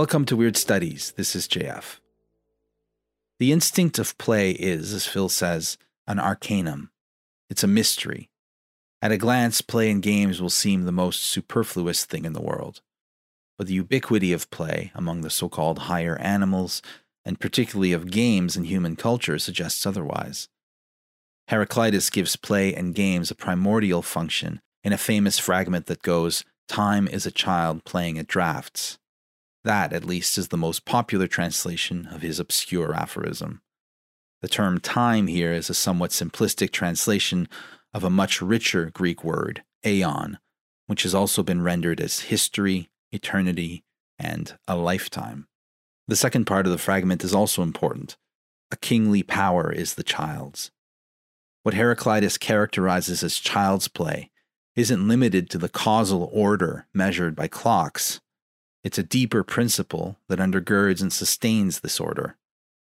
Welcome to Weird Studies. This is JF. The instinct of play is, as Phil says, an arcanum. It's a mystery. At a glance, play and games will seem the most superfluous thing in the world. But the ubiquity of play among the so called higher animals, and particularly of games in human culture, suggests otherwise. Heraclitus gives play and games a primordial function in a famous fragment that goes, Time is a child playing at drafts. That, at least, is the most popular translation of his obscure aphorism. The term time here is a somewhat simplistic translation of a much richer Greek word, aeon, which has also been rendered as history, eternity, and a lifetime. The second part of the fragment is also important. A kingly power is the child's. What Heraclitus characterizes as child's play isn't limited to the causal order measured by clocks, it's a deeper principle that undergirds and sustains this order.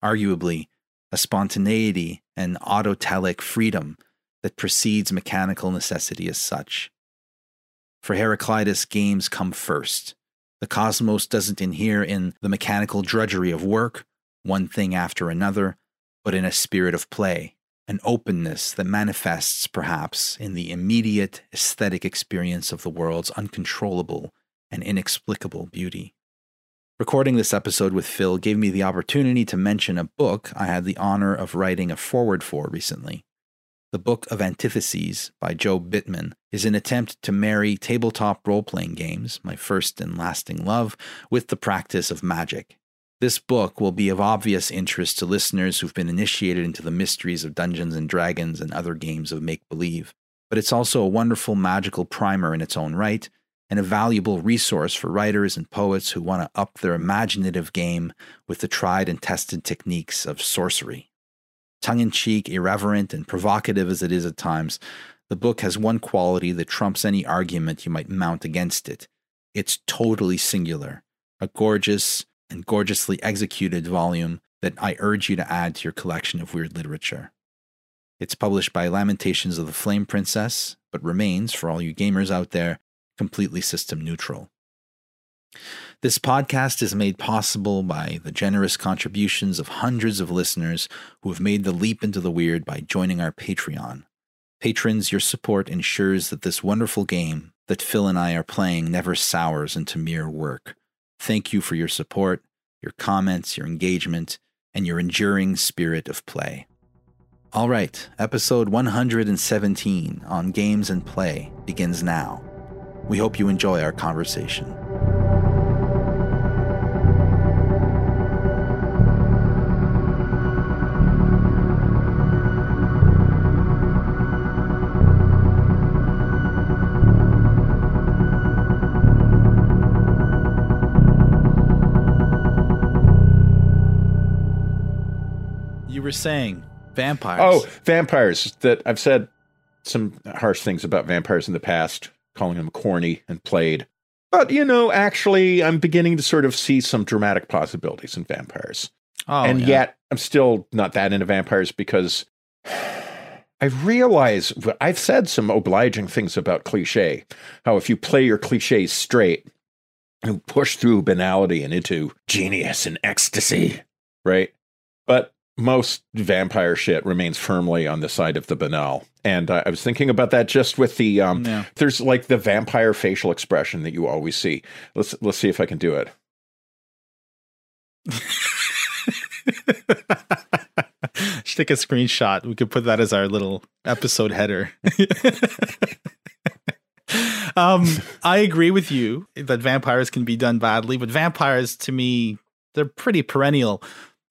Arguably, a spontaneity and autotelic freedom that precedes mechanical necessity as such. For Heraclitus, games come first. The cosmos doesn't inhere in the mechanical drudgery of work, one thing after another, but in a spirit of play, an openness that manifests perhaps in the immediate aesthetic experience of the world's uncontrollable and inexplicable beauty. Recording this episode with Phil gave me the opportunity to mention a book I had the honor of writing a foreword for recently. The Book of Antitheses by Joe Bittman is an attempt to marry tabletop role playing games, my first and lasting love, with the practice of magic. This book will be of obvious interest to listeners who've been initiated into the mysteries of Dungeons and Dragons and other games of make believe, but it's also a wonderful magical primer in its own right and a valuable resource for writers and poets who want to up their imaginative game with the tried and tested techniques of sorcery. Tongue in cheek, irreverent, and provocative as it is at times, the book has one quality that trumps any argument you might mount against it. It's totally singular, a gorgeous and gorgeously executed volume that I urge you to add to your collection of weird literature. It's published by Lamentations of the Flame Princess, but remains, for all you gamers out there, completely system neutral. This podcast is made possible by the generous contributions of hundreds of listeners who have made the leap into the weird by joining our Patreon. Patrons, your support ensures that this wonderful game that Phil and I are playing never sours into mere work. Thank you for your support, your comments, your engagement, and your enduring spirit of play. All right, episode 117 on games and play begins now. We hope you enjoy our conversation. You were saying vampires. Oh, vampires. That I've said some harsh things about vampires in the past calling him corny and played. But, you know, actually, I'm beginning to sort of see some dramatic possibilities in vampires. Oh, and yeah. yet, I'm still not that into vampires because I realize I've said some obliging things about cliche. How if you play your cliches straight, you push through banality and into genius and ecstasy, right? But most vampire shit remains firmly on the side of the banal. And uh, I was thinking about that just with the um yeah. there's like the vampire facial expression that you always see. Let's let's see if I can do it. Should take a screenshot. We could put that as our little episode header. um, I agree with you that vampires can be done badly, but vampires to me, they're pretty perennial.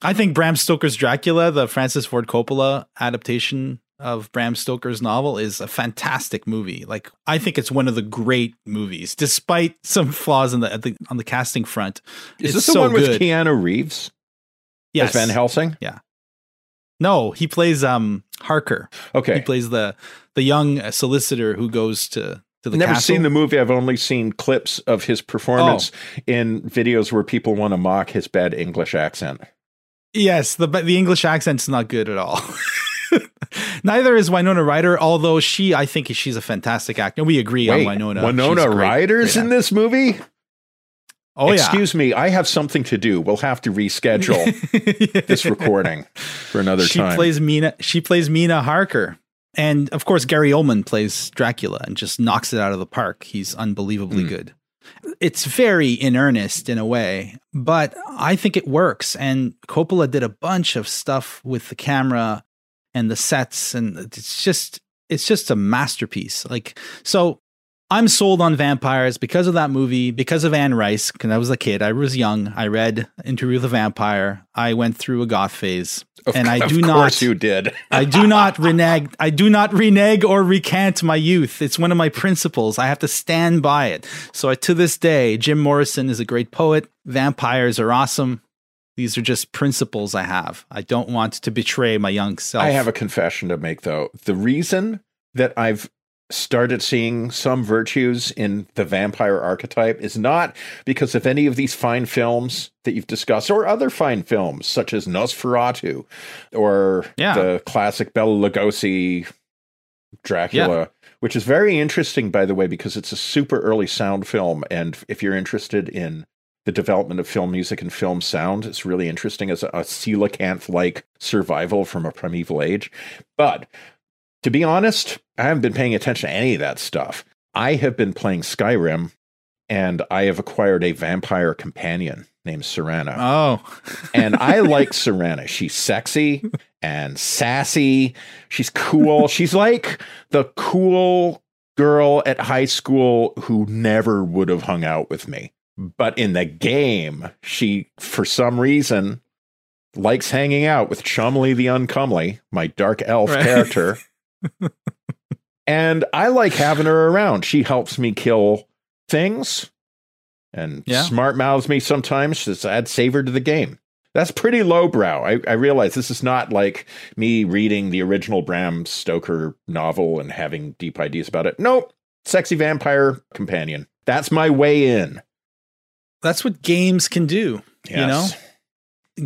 I think Bram Stoker's Dracula, the Francis Ford Coppola adaptation of Bram Stoker's novel is a fantastic movie. Like I think it's one of the great movies, despite some flaws in the, the on the casting front. Is it's this the so one with good. Keanu Reeves Yes. as Van Helsing? Yeah. No, he plays um Harker. Okay, he plays the the young solicitor who goes to to the Never castle. seen the movie. I've only seen clips of his performance Oh. in videos where people want to mock his bad English accent. Yes, the the English accent's not good at all. Neither is Winona Ryder, although she, I think she's a fantastic actor. We agree Wait, on Winona. Winona great- Ryder's great in this movie? Oh Excuse me, I have something to do. We'll have to reschedule this recording for another she time. plays Mina. She plays Mina Harker, and of course Gary Oldman plays Dracula and just knocks it out of the park. He's unbelievably Mm. good. It's very in earnest in a way, but I think it works. And Coppola did a bunch of stuff with the camera and the sets, and it's just it's just a masterpiece. Like so. I'm sold on vampires because of that movie, because of Anne Rice. Because I was a kid, I was young. I read Interview with a Vampire. I went through a goth phase, Of, and I of do course not. you did. I do not renege. I do not renege or recant my youth. It's one of my principles. I have to stand by it. So I, to this day, Jim Morrison is a great poet. Vampires are awesome. These are just principles I have. I don't want to betray my young self. I have a confession to make, though. The reason that I've started seeing some virtues in the vampire archetype is not because of any of these fine films that you've discussed or other fine films such as Nosferatu or Yeah. the classic Bela Lugosi Dracula, which is very interesting, by the way, because it's a super early sound film. And if you're interested in the development of film music and film sound, it's really interesting as a, a coelacanth like survival from a primeval age. But to be honest, I haven't been paying attention to any of that stuff. I have been playing Skyrim and I have acquired a vampire companion named Serana. Oh, And I like Serana. She's sexy and sassy. She's cool. She's like the cool girl at high school who never would have hung out with me. But in the game, she, for some reason, likes hanging out with Chumley the Uncomely, my dark elf Right. character. and I like having her around. She helps me kill things and Yeah. smart mouths me sometimes to add savor to the game. That's pretty lowbrow. I, I realize this is not like me reading the original Bram Stoker novel and having deep ideas about it. Nope. Sexy vampire companion. That's my way in. that's what games can do. You know?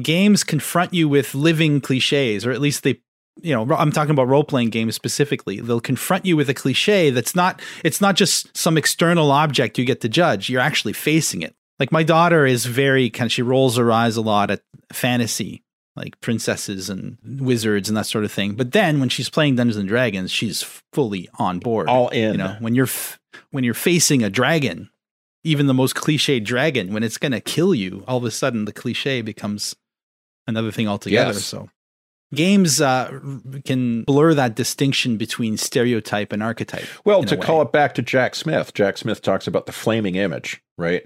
games confront you with living cliches, or at least they, you know, I'm talking about role playing games specifically. They'll confront you with a cliche that's not, it's not just some external object you get to judge. You're actually facing it. Like my daughter is very kind of, she rolls her eyes a lot at fantasy, like princesses and wizards and that sort of thing. But then when she's playing Dungeons and Dragons, she's fully on board. All in. You know, when you're f- when you're facing a dragon, even the most cliched dragon, when it's going to kill you, all of a sudden the cliche becomes another thing altogether. Yes. So games uh, can blur that distinction between stereotype and archetype. Well, to call it back to Jack Smith, Jack Smith talks about the flaming image, right?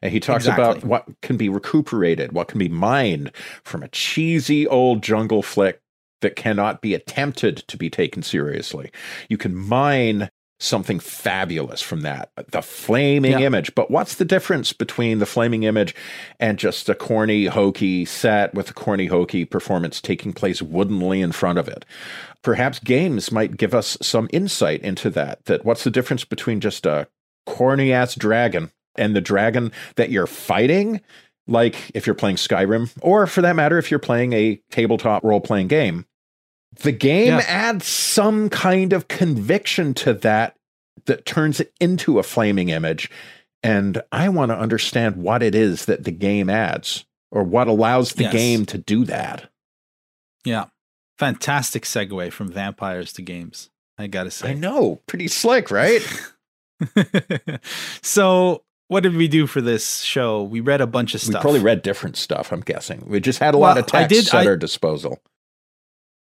And he talks about what can be recuperated, what can be mined from a cheesy old jungle flick that cannot be attempted to be taken seriously. You can mine something fabulous from that, the flaming Yeah. image. But what's the difference between the flaming image and just a corny, hokey set with a corny, hokey performance taking place woodenly in front of it? Perhaps games might give us some insight into that. That what's the difference between just a corny ass dragon and the dragon that you're fighting? Like if you're playing Skyrim, or for that matter, if you're playing a tabletop role playing game, the game Yeah. adds some kind of conviction to that that turns it into a flaming image. And I want to understand what it is that the game adds or what allows the Yes. game to do that. Yeah. Fantastic segue from vampires to games. I got to say. I know, pretty slick, right? so, what did we do for this show? We read a bunch of stuff. we probably read different stuff, I'm guessing. We just had a lot Well, of I texts did- at I- our disposal.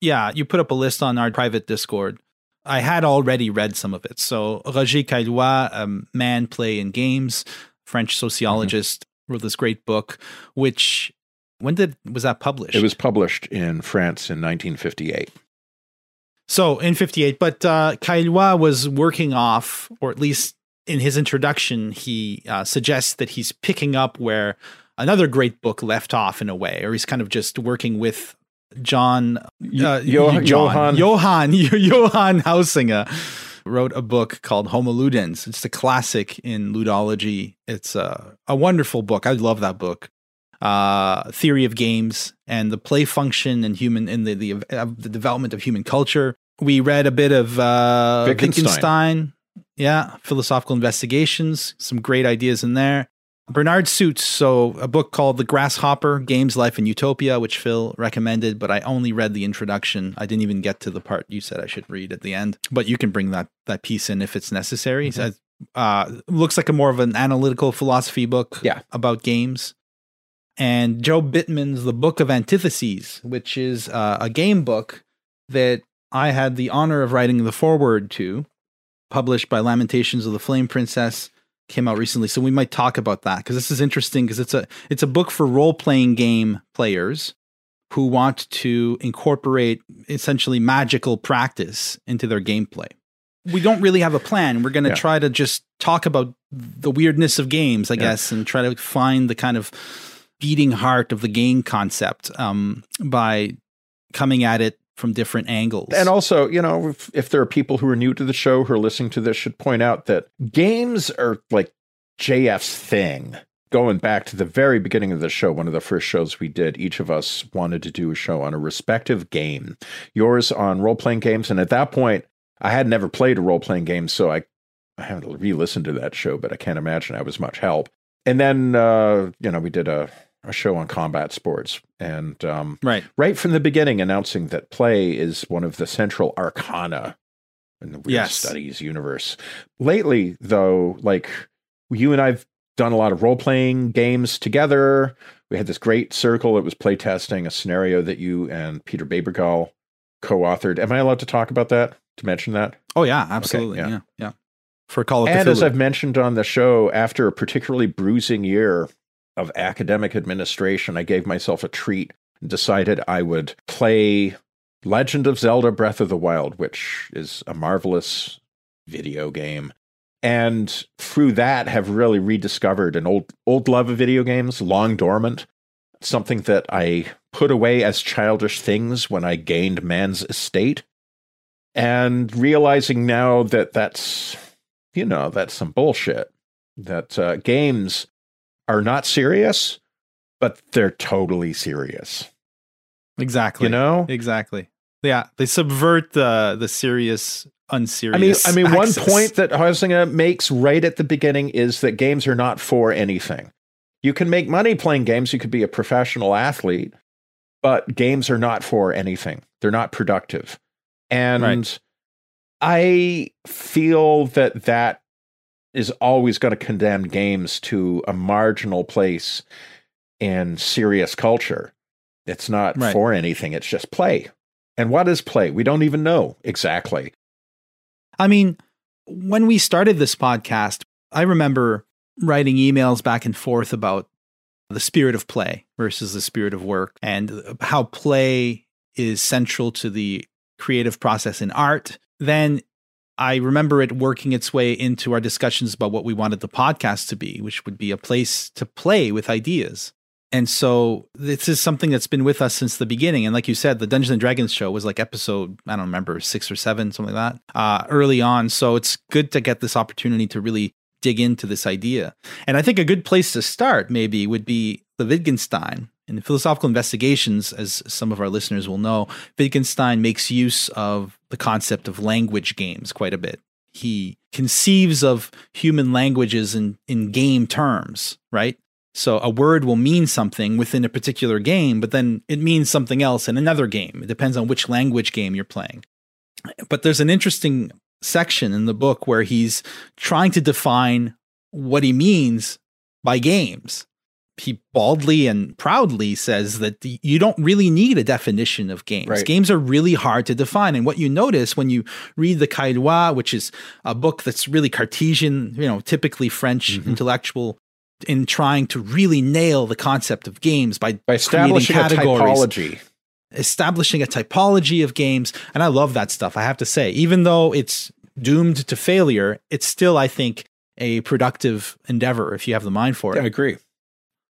Yeah, you put up a list on our private Discord. I had already read some of it. So Roger Caillois, um, Man Play in Games, French sociologist, wrote this great book. Which when did was that published? It was published in France in 1958. So in 58, but uh, Caillois was working off, or at least in his introduction, he uh, suggests that he's picking up where another great book left off in a way, or he's kind of just working with John, uh, Johann, John Johann Johann Huizinga wrote a book called Homo Ludens. It's a classic in ludology. It's a, a wonderful book. I love that book. Uh, theory of games and the play function and human in the the, uh, the development of human culture. We read a bit of uh, Wittgenstein. Wittgenstein. Yeah, philosophical investigations. Some great ideas in there. Bernard Suits, so a book called The Grasshopper Games, Life, and Utopia, which Phil recommended, but I only read the introduction. I didn't even get to the part you said I should read at the end. But you can bring that that piece in if it's necessary. Mhm. Uh, looks like a more of an analytical philosophy book Yeah. about games. And Joe Bittman's The Book of Antitheses, which is uh, a game book that I had the honor of writing the foreword to, published by Lamentations of the Flame Princess came out recently so we might talk about that because this is interesting because it's a it's a book for role-playing game players who want to incorporate essentially magical practice into their gameplay we don't really have a plan we're going to Yeah. try to just talk about the weirdness of games i Yeah. guess and try to find the kind of beating heart of the game concept um, by coming at it from different angles And also, you know, if, if there are people who are new to the show who are listening to this, should point out that games are like JF's thing. Going back to the very beginning of the show, one of the first shows we did, each of us wanted to do a show on a respective game. Yours on role playing games. And at that point, I had never played a role playing game, so I, I haven't re listened to that show, but I can't imagine I was much help. And then, uh, you know, we did a, a show on combat sports. And um, right right from the beginning announcing that play is one of the central arcana in the weird Yes. studies universe. Lately, though, like you and I've done a lot of role playing games together. We had this great circle. It was playtesting a scenario that you and Peter Babergall co-authored. Am I allowed to talk about that? To mention that? oh yeah absolutely yeah. yeah. yeah for call of and as I've mentioned on the show, after a particularly bruising year of academic administration, I gave myself a treat and decided I would play Legend of Zelda Breath of the Wild, which is a marvelous video game. And through that have really rediscovered an old old love of video games, long dormant, something that I put away as childish things when I gained man's estate. And realizing now that that's you know, that's some bullshit. That uh, games are not serious, but they're totally serious. exactly You know? Exactly. Yeah, they subvert the the serious unserious. I mean. I mean, one point that Huizinga makes right at the beginning is that games are not for anything. You can make money playing games. You could be a professional athlete, but games are not for anything. They're not productive. And Right. I feel that that is always going to condemn games to a marginal place in serious culture. It's not Right. for anything. It's just play. And what is play? We don't even know exactly. I mean, when we started this podcast, I remember writing emails back and forth about the spirit of play versus the spirit of work and how play is central to the creative process in art. Then I remember it working its way into our discussions about what we wanted the podcast to be, which would be a place to play with ideas. And so this is something that's been with us since the beginning. And like you said, the Dungeons and Dragons show was like episode, I don't remember, six or seven, something like that, uh, early on. So it's good to get this opportunity to really dig into this idea. And I think a good place to start maybe would be the Wittgenstein. In philosophical investigations, as some of our listeners will know, Wittgenstein makes use of the concept of language games quite a bit. He conceives of human languages in, in game terms, right? So a word will mean something within a particular game, but then it means something else in another game. It depends on which language game you're playing. But there's an interesting section in the book where he's trying to define what he means by games. He baldly and proudly says that the- you don't really need a definition of games. Right. Games are really hard to define. And what you notice when you read the Caillois, which is a book that's really Cartesian, you know, typically French Mhm. intellectual, in trying to really nail the concept of games by By establishing a categories. typology. establishing a typology of games. And I love that stuff, I have to say. Even though it's doomed to failure, it's still, I think, a productive endeavor if you have the mind for it. I agree.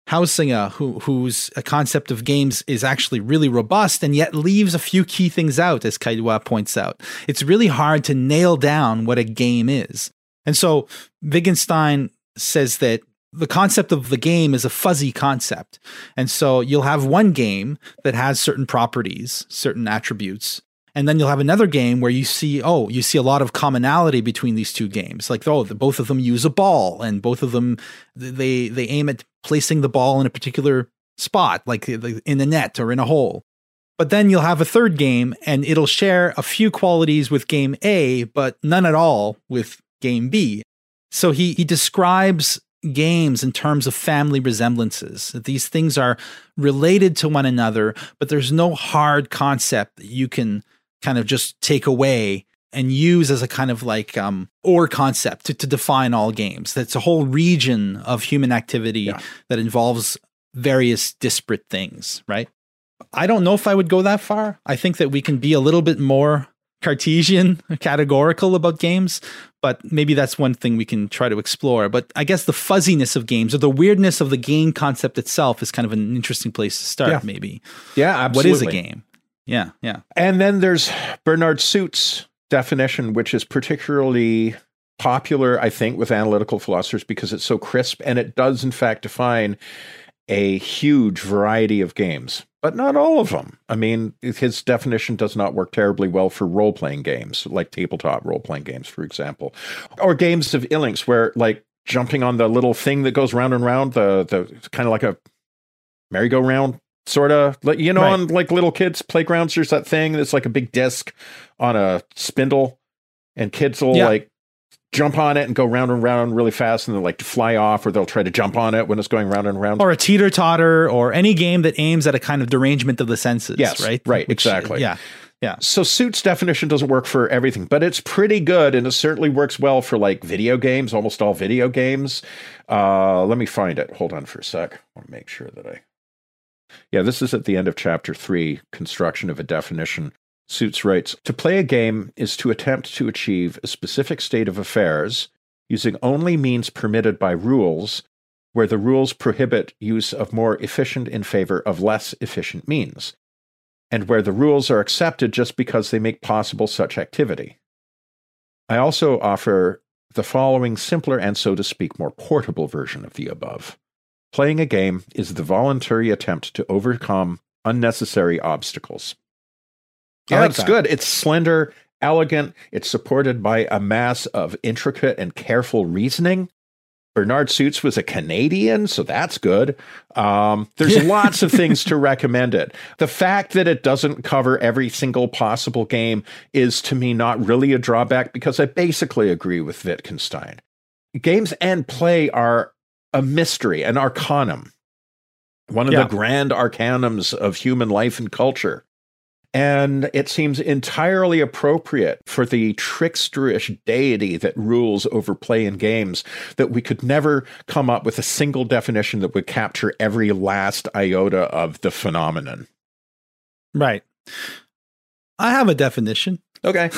Huizinga, uh, who whose uh, concept of games is actually really robust and yet leaves a few key things out, as Caillois points out. It's really hard to nail down what a game is. And so Wittgenstein says that the concept of the game is a fuzzy concept. And so you'll have one game that has certain properties, certain attributes, and then you'll have another game where you see, oh, you see a lot of commonality between these two games. Like, oh, the, both of them use a ball, and both of them they they aim at placing the ball in a particular spot, like in the net or in a hole. But then you'll have a third game, and it'll share a few qualities with game A, but none at all with game B. So he he describes games in terms of family resemblances. These things are related to one another, but there's no hard concept that you can kind of just take away and use as a kind of like um, or concept to, to define all games. That's a whole region of human activity yeah. that involves various disparate things, right? I don't know if I would go that far. I think that we can be a little bit more Cartesian, categorical about games, but maybe that's one thing we can try to explore. But I guess the fuzziness of games or the weirdness of the game concept itself is kind of an interesting place to start, yeah. maybe. Yeah, absolutely. What is a game? Yeah, yeah. And then there's Bernard Suits' definition, which is particularly popular, I think, with analytical philosophers because it's so crisp and it does, in fact, define a huge variety of games, but not all of them. I mean, his definition does not work terribly well for role playing games, like tabletop role playing games, for example, or games of Ilinx where, like, jumping on the little thing that goes round and round, the the kind of like a merry-go-round sort of you know right. on like little kids playgrounds there's that thing that's like a big disc on a spindle and kids will yeah. like jump on it and go round and round really fast and they'll like fly off or they'll try to jump on it when it's going round and round. Or a teeter totter or any game that aims at a kind of derangement of the senses yes. right? Right. Which, exactly. yeah. Yeah. So suits definition doesn't work for everything but it's pretty good and it certainly works well for like video games almost all video games. Uh let me find it. Hold on for a sec. I want to make sure that i yeah, this is at the end of chapter three, construction of a definition. Suits writes To play a game is to attempt to achieve a specific state of affairs using only means permitted by rules, where the rules prohibit use of more efficient in favor of less efficient means, and where the rules are accepted just because they make possible such activity. I also offer the following simpler and, so to speak, more portable version of the above. Playing a game is the voluntary attempt to overcome unnecessary obstacles. Yeah, like it's that. good. It's slender, elegant. It's supported by a mass of intricate and careful reasoning. Bernard Suits was a Canadian, so that's good. Um, there's lots of things to recommend it. The fact that it doesn't cover every single possible game is to me not really a drawback because I basically agree with Wittgenstein. Games and play are a mystery, an arcanum, one of yeah. the grand arcanums of human life and culture. And it seems entirely appropriate for the tricksterish deity that rules over play and games that we could never come up with a single definition that would capture every last iota of the phenomenon. Right. I have a definition. Okay.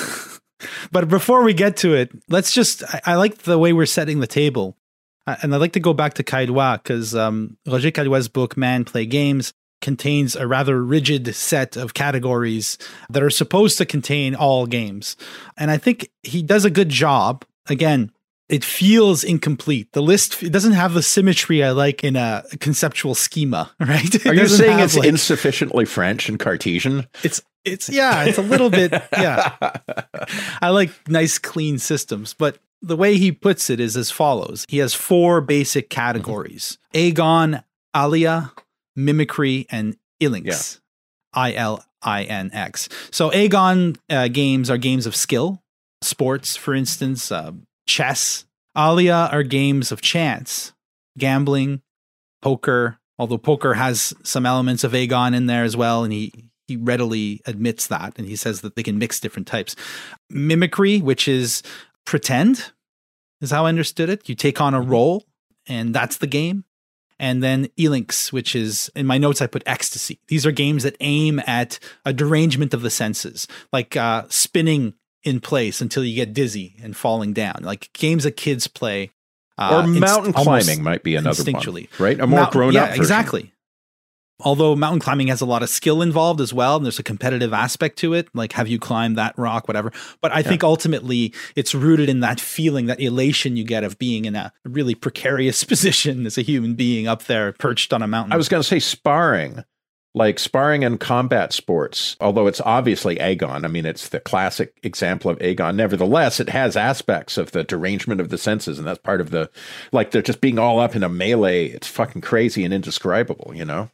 but before we get to it, let's just, I, I like the way we're setting the table and I'd like to go back to Caillois because um, Roger Caillois's book, Man Play Games, contains a rather rigid set of categories that are supposed to contain all games. And I think he does a good job. Again, it feels incomplete. The list it doesn't have the symmetry I like in a conceptual schema, right? It Are you saying it's like, insufficiently French and Cartesian? It's it's yeah, it's a little bit yeah. I like nice clean systems, but the way he puts it is as follows. He has four basic categories agon alea mimicry and ilinx i-l-i-n-x so agon uh, games are games of skill sports for instance uh, chess. Alea are games of chance gambling poker although poker has some elements of agon in there as well and he he readily admits that and he says that they can mix different types. Mimicry which is pretend is how I understood it. You take on a mm-hmm. role, and that's the game. and then Ilinx, which is in my notes I put ecstasy. These are games that aim at a derangement of the senses, like uh, spinning in place until you get dizzy and falling down, like games that kids play. Uh, or mountain inst- climbing might be another instinctually. one, right? A more grown yeah, up. Yeah, exactly although mountain climbing has a lot of skill involved as well and there's a competitive aspect to it like have you climbed that rock whatever but i yeah. think ultimately it's rooted in that feeling that elation you get of being in a really precarious position as a human being up there perched on a mountain i was going to say sparring like sparring and combat sports, although it's obviously Agon. I mean, it's the classic example of Agon. Nevertheless, it has aspects of the derangement of the senses, and that's part of the like they're just being all up in a melee. It's fucking crazy and indescribable, you know?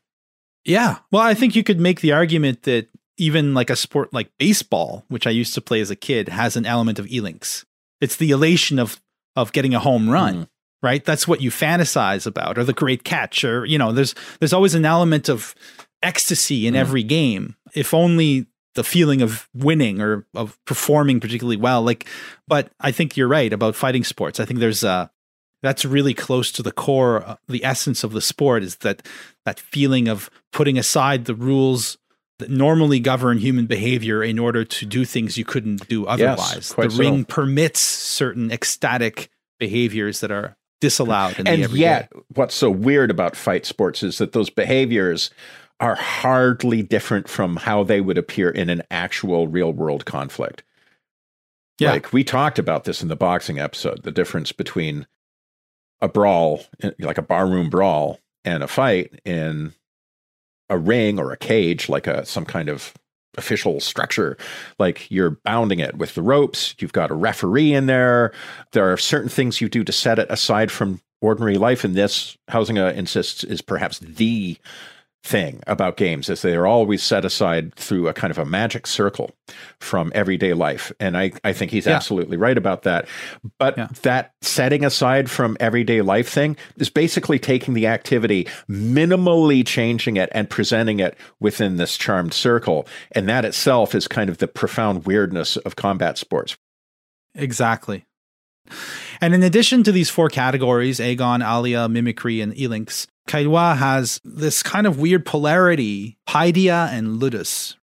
Yeah. Well, I think you could make the argument that even like a sport like baseball, which I used to play as a kid, has an element of ilinx. It's the elation of of getting a home run, mm. right? That's what you fantasize about, or the great catch, or you know, there's there's always an element of ecstasy in mm. every game. If only the feeling of winning or of performing particularly well. Like, but I think you're right about fighting sports. I think there's a that's really close to the core uh, the essence of the sport is that that feeling of putting aside the rules that normally govern human behavior in order to do things you couldn't do otherwise. Yes, the ring permits certain ecstatic behaviors that are disallowed and yet what's so weird about fight sports is that those behaviors are hardly different from how they would appear in an actual real world conflict. Yeah. Like we talked about this in the boxing episode, the difference between a brawl, eh, like a barroom brawl, and a fight in a ring or a cage, like a some kind of official structure. Like you're bounding it with the ropes. You've got a referee in there. There are certain things you do to set it aside from ordinary life. And this, Huizinga uh, insists, is perhaps the thing about games is they are always set aside through a kind of a magic circle from everyday life. And i, I think he's yeah. absolutely right about that. But yeah. that setting aside from everyday life thing is basically taking the activity minimally changing it and presenting it within this charmed circle. And that itself is kind of the profound weirdness of combat sports. Exactly. And in addition to these four categories agon alea mimicry and ilinx Caillois has this kind of weird polarity, paideia and ludus.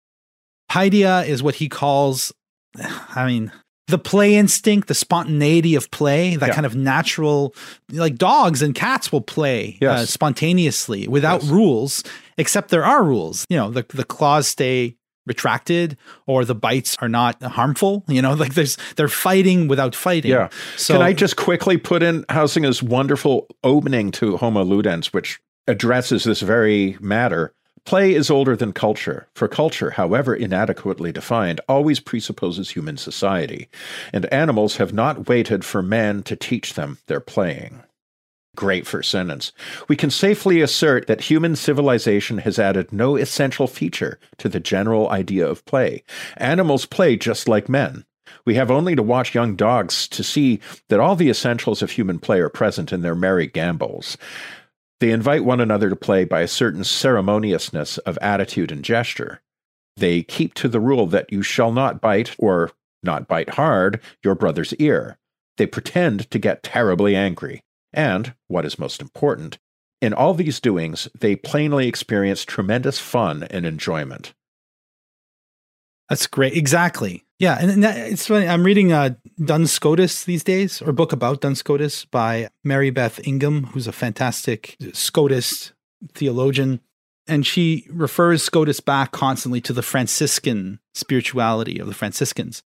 Paideia is what he calls, I mean, the play instinct, the spontaneity of play, that yeah. kind of natural, like dogs and cats will play uh, yes. uh, spontaneously without yes. rules, except there are rules. You know, the, the claws stay retracted or the bites are not harmful. You know, like there's they're fighting without fighting. Yeah. So can I just quickly put in housing Huizinga's wonderful opening to Homo Ludens, which addresses this very matter. Play is older than culture, for culture, however inadequately defined, always presupposes human society, and animals have not waited for man to teach them their playing. Great first sentence. We can safely assert that human civilization has added no essential feature to the general idea of play. Animals play just like men. We have only to watch young dogs to see that all the essentials of human play are present in their merry gambols. They invite one another to play by a certain ceremoniousness of attitude and gesture. They keep to the rule that you shall not bite, or not bite hard, your brother's ear. They pretend to get terribly angry. And, what is most important, in all these doings, they plainly experience tremendous fun and enjoyment. That's great. Exactly. Yeah, and it's funny. I'm reading uh, Duns Scotus these days, or a book about Duns Scotus by Mary Beth Ingham, who's a fantastic Scotist theologian, and she refers Scotus back constantly to the Franciscan spirituality of the Franciscans.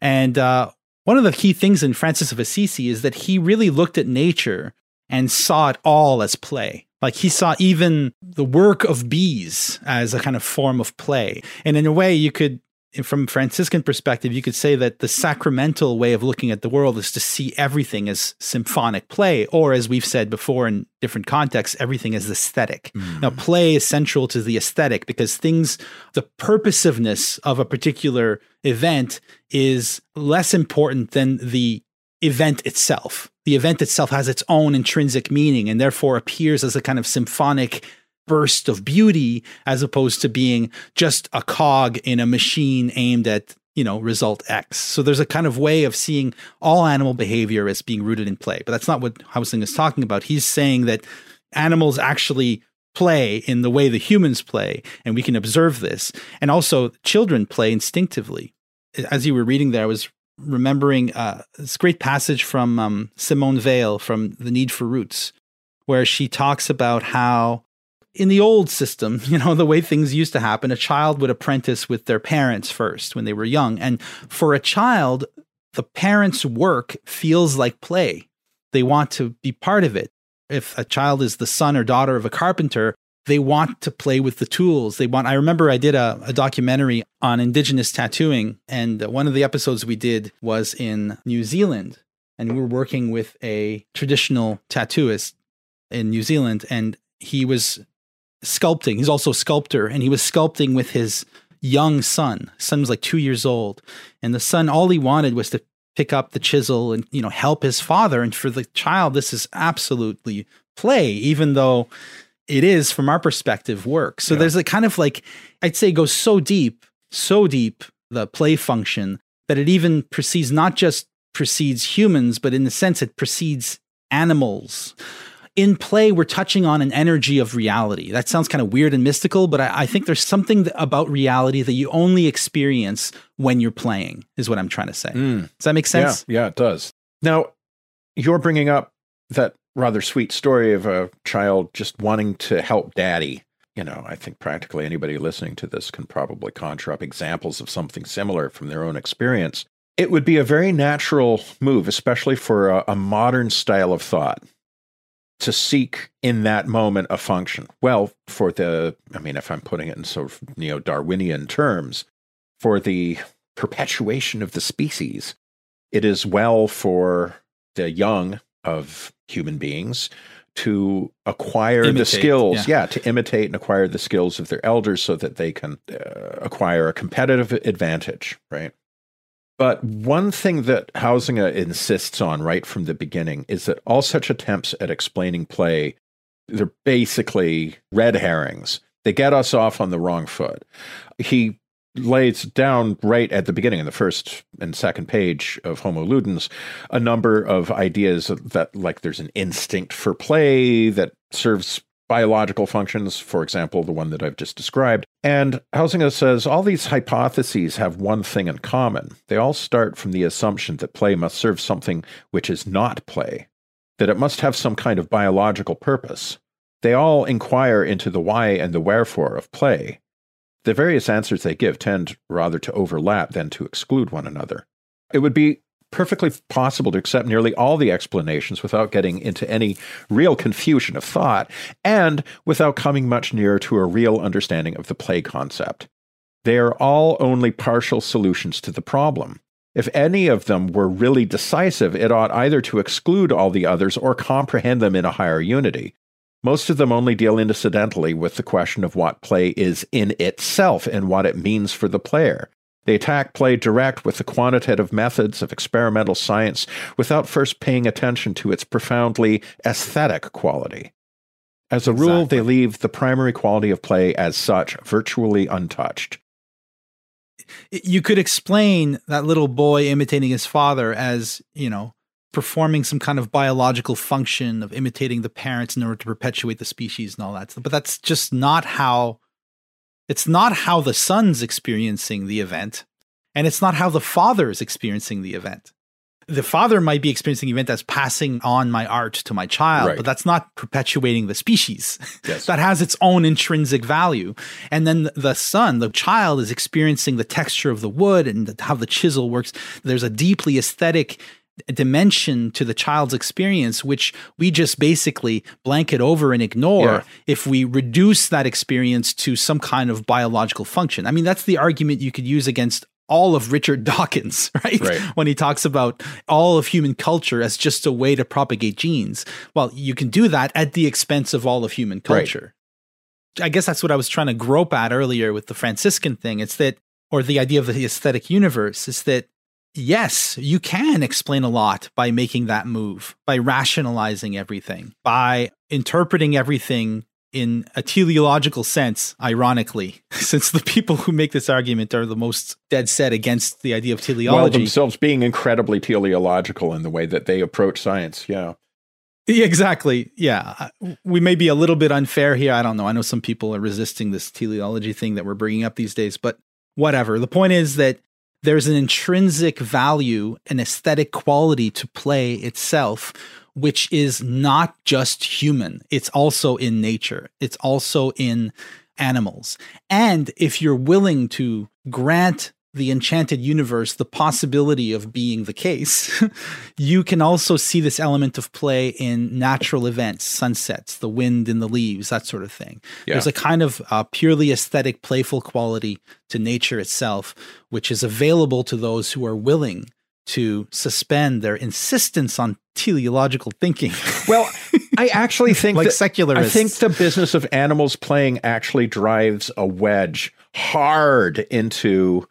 And uh, one of the key things in Francis of Assisi is that he really looked at nature and saw it all as play. Like he saw even the work of bees as a kind of form of play. And in a way, you could from Franciscan perspective, you could say that the sacramental way of looking at the world is to see everything as symphonic play, or as we've said before in different contexts, everything as aesthetic. Mm. Now, play is central to the aesthetic because things, the purposiveness of a particular event is less important than the event itself. The event itself has its own intrinsic meaning and therefore appears as a kind of symphonic burst of beauty as opposed to being just a cog in a machine aimed at you know result x so there's a kind of way of seeing all animal behavior as being rooted in play but that's not what Huizinga is talking about he's saying that animals actually play in the way the humans play, and we can observe this. And also, children play instinctively. As you were reading there, I was remembering uh, this great passage from um, Simone Weil from The Need for Roots, where she talks about how in the old system, you know, the way things used to happen, a child would apprentice with their parents first when they were young. And for a child, the parents' work feels like play. They want to be part of it. If a child is the son or daughter of a carpenter, they want to play with the tools. They want. I remember I did a, a documentary on indigenous tattooing, and one of the episodes we did was in New Zealand, and we were working with a traditional tattooist in New Zealand, and he was sculpting. He's also a sculptor, and he was sculpting with his young son. His son was like two years old, and the son all he wanted was to pick up the chisel and you know help his father. And for the child, this is absolutely play, even though it is from our perspective work. So yeah. there's a kind of like I'd say goes so deep, so deep the play function that it even precedes not just precedes humans, but in the sense it precedes animals in play, we're touching on an energy of reality. That sounds kind of weird and mystical, but I, I think there's something about reality that you only experience when you're playing, is what I'm trying to say. Mm. Does that make sense? Yeah, yeah, it does. Now, you're bringing up that rather sweet story of a child just wanting to help daddy. You know, I think practically anybody listening to this can probably conjure up examples of something similar from their own experience. It would be a very natural move, especially for a, a modern style of thought to seek in that moment a function. Well, for the, I mean, if I'm putting it in sort of neo Darwinian terms, for the perpetuation of the species, it is well for the young of human beings to acquire imitate, the skills, yeah. yeah. to imitate and acquire the skills of their elders so that they can uh, acquire a competitive advantage, right? But one thing that Huizinga insists on right from the beginning is that all such attempts at explaining play, they're basically red herrings. They get us off on the wrong foot. He lays down right at the beginning in the first and second page of Homo Ludens a number of ideas that like there's an instinct for play that serves biological functions, for example, the one that I've just described. And Huizinga says all these hypotheses have one thing in common. They all start from the assumption that play must serve something which is not play, that it must have some kind of biological purpose. They all inquire into the why and the wherefore of play. The various answers they give tend rather to overlap than to exclude one another. It would be perfectly possible to accept nearly all the explanations without getting into any real confusion of thought and without coming much nearer to a real understanding of the play concept. They are all only partial solutions to the problem. If any of them were really decisive, it ought either to exclude all the others or comprehend them in a higher unity. Most of them only deal incidentally with the question of what play is in itself and what it means for the player. The attack played direct with the quantitative methods of experimental science without first paying attention to its profoundly aesthetic quality. As a exactly. rule, they leave the primary quality of play as such virtually untouched. You could explain that little boy imitating his father as, you know, performing some kind of biological function of imitating the parents in order to perpetuate the species and all that stuff. But that's just not how it's not how the son's experiencing the event, and it's not how the father is experiencing the event. The father might be experiencing the event as passing on my art to my child, right. but that's not perpetuating the species. Yes. that has its own intrinsic value. And then the son, the child, is experiencing the texture of the wood and how the chisel works. There's a deeply aesthetic dimension to the child's experience, which we just basically blanket over and ignore yeah. if we reduce that experience to some kind of biological function. I mean, that's the argument you could use against all of Richard Dawkins, right? right? When he talks about all of human culture as just a way to propagate genes. Well, you can do that at the expense of all of human culture. Right. I guess that's what I was trying to grope at earlier with the Franciscan thing. It's that, or the idea of the aesthetic universe, is that yes, you can explain a lot by making that move, by rationalizing everything, by interpreting everything in a teleological sense, ironically, since the people who make this argument are the most dead set against the idea of teleology. Well, themselves being incredibly teleological in the way that they approach science. Yeah. Exactly. Yeah. Uh, we may be a little bit unfair here. I don't know. I know some people are resisting this teleology thing that we're bringing up these days, but whatever. The point is that there's an intrinsic value, an aesthetic quality to play itself, which is not just human. It's also in nature. It's also in animals. And if you're willing to grant the enchanted universe the possibility of being the case, you can also see this element of play in natural events, sunsets, the wind in the leaves, that sort of thing. Yeah. There's a kind of uh, purely aesthetic, playful quality to nature itself, which is available to those who are willing to suspend their insistence on teleological thinking. Well, I actually think like secularists. I think the business of animals playing actually drives a wedge hard into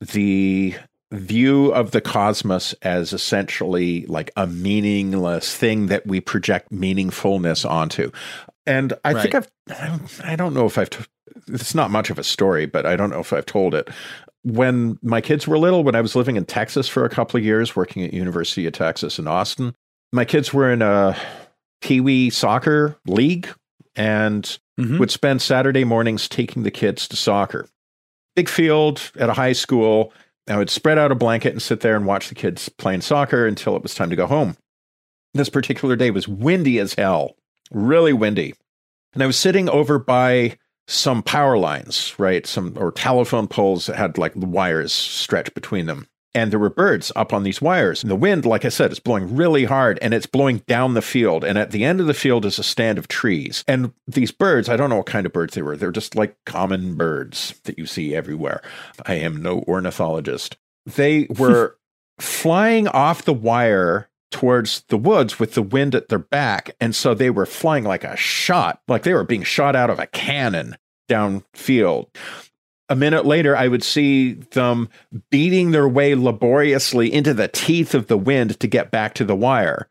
the view of the cosmos as essentially like a meaningless thing that we project meaningfulness onto. And I right. think I've, I don't, know if I've, t- it's not much of a story, but I don't know if I've told it. When my kids were little, when I was living in Texas for a couple of years, working at University of Texas in Austin, my kids were in a Wee soccer league and mm-hmm. would spend Saturday mornings taking the kids to soccer big field at a high school. I would spread out a blanket and sit there and watch the kids playing soccer until it was time to go home. This particular day was windy as hell, really windy. And I was sitting over by some power lines, right? Some or telephone poles that had like wires stretched between them and there were birds up on these wires. And the wind, like I said, is blowing really hard and it's blowing down the field. And at the end of the field is a stand of trees. And these birds, I don't know what kind of birds they were. They're just like common birds that you see everywhere. I am no ornithologist. They were flying off the wire towards the woods with the wind at their back. And so they were flying like a shot, like they were being shot out of a cannon downfield a minute later, I would see them beating their way laboriously into the teeth of the wind to get back to the wire.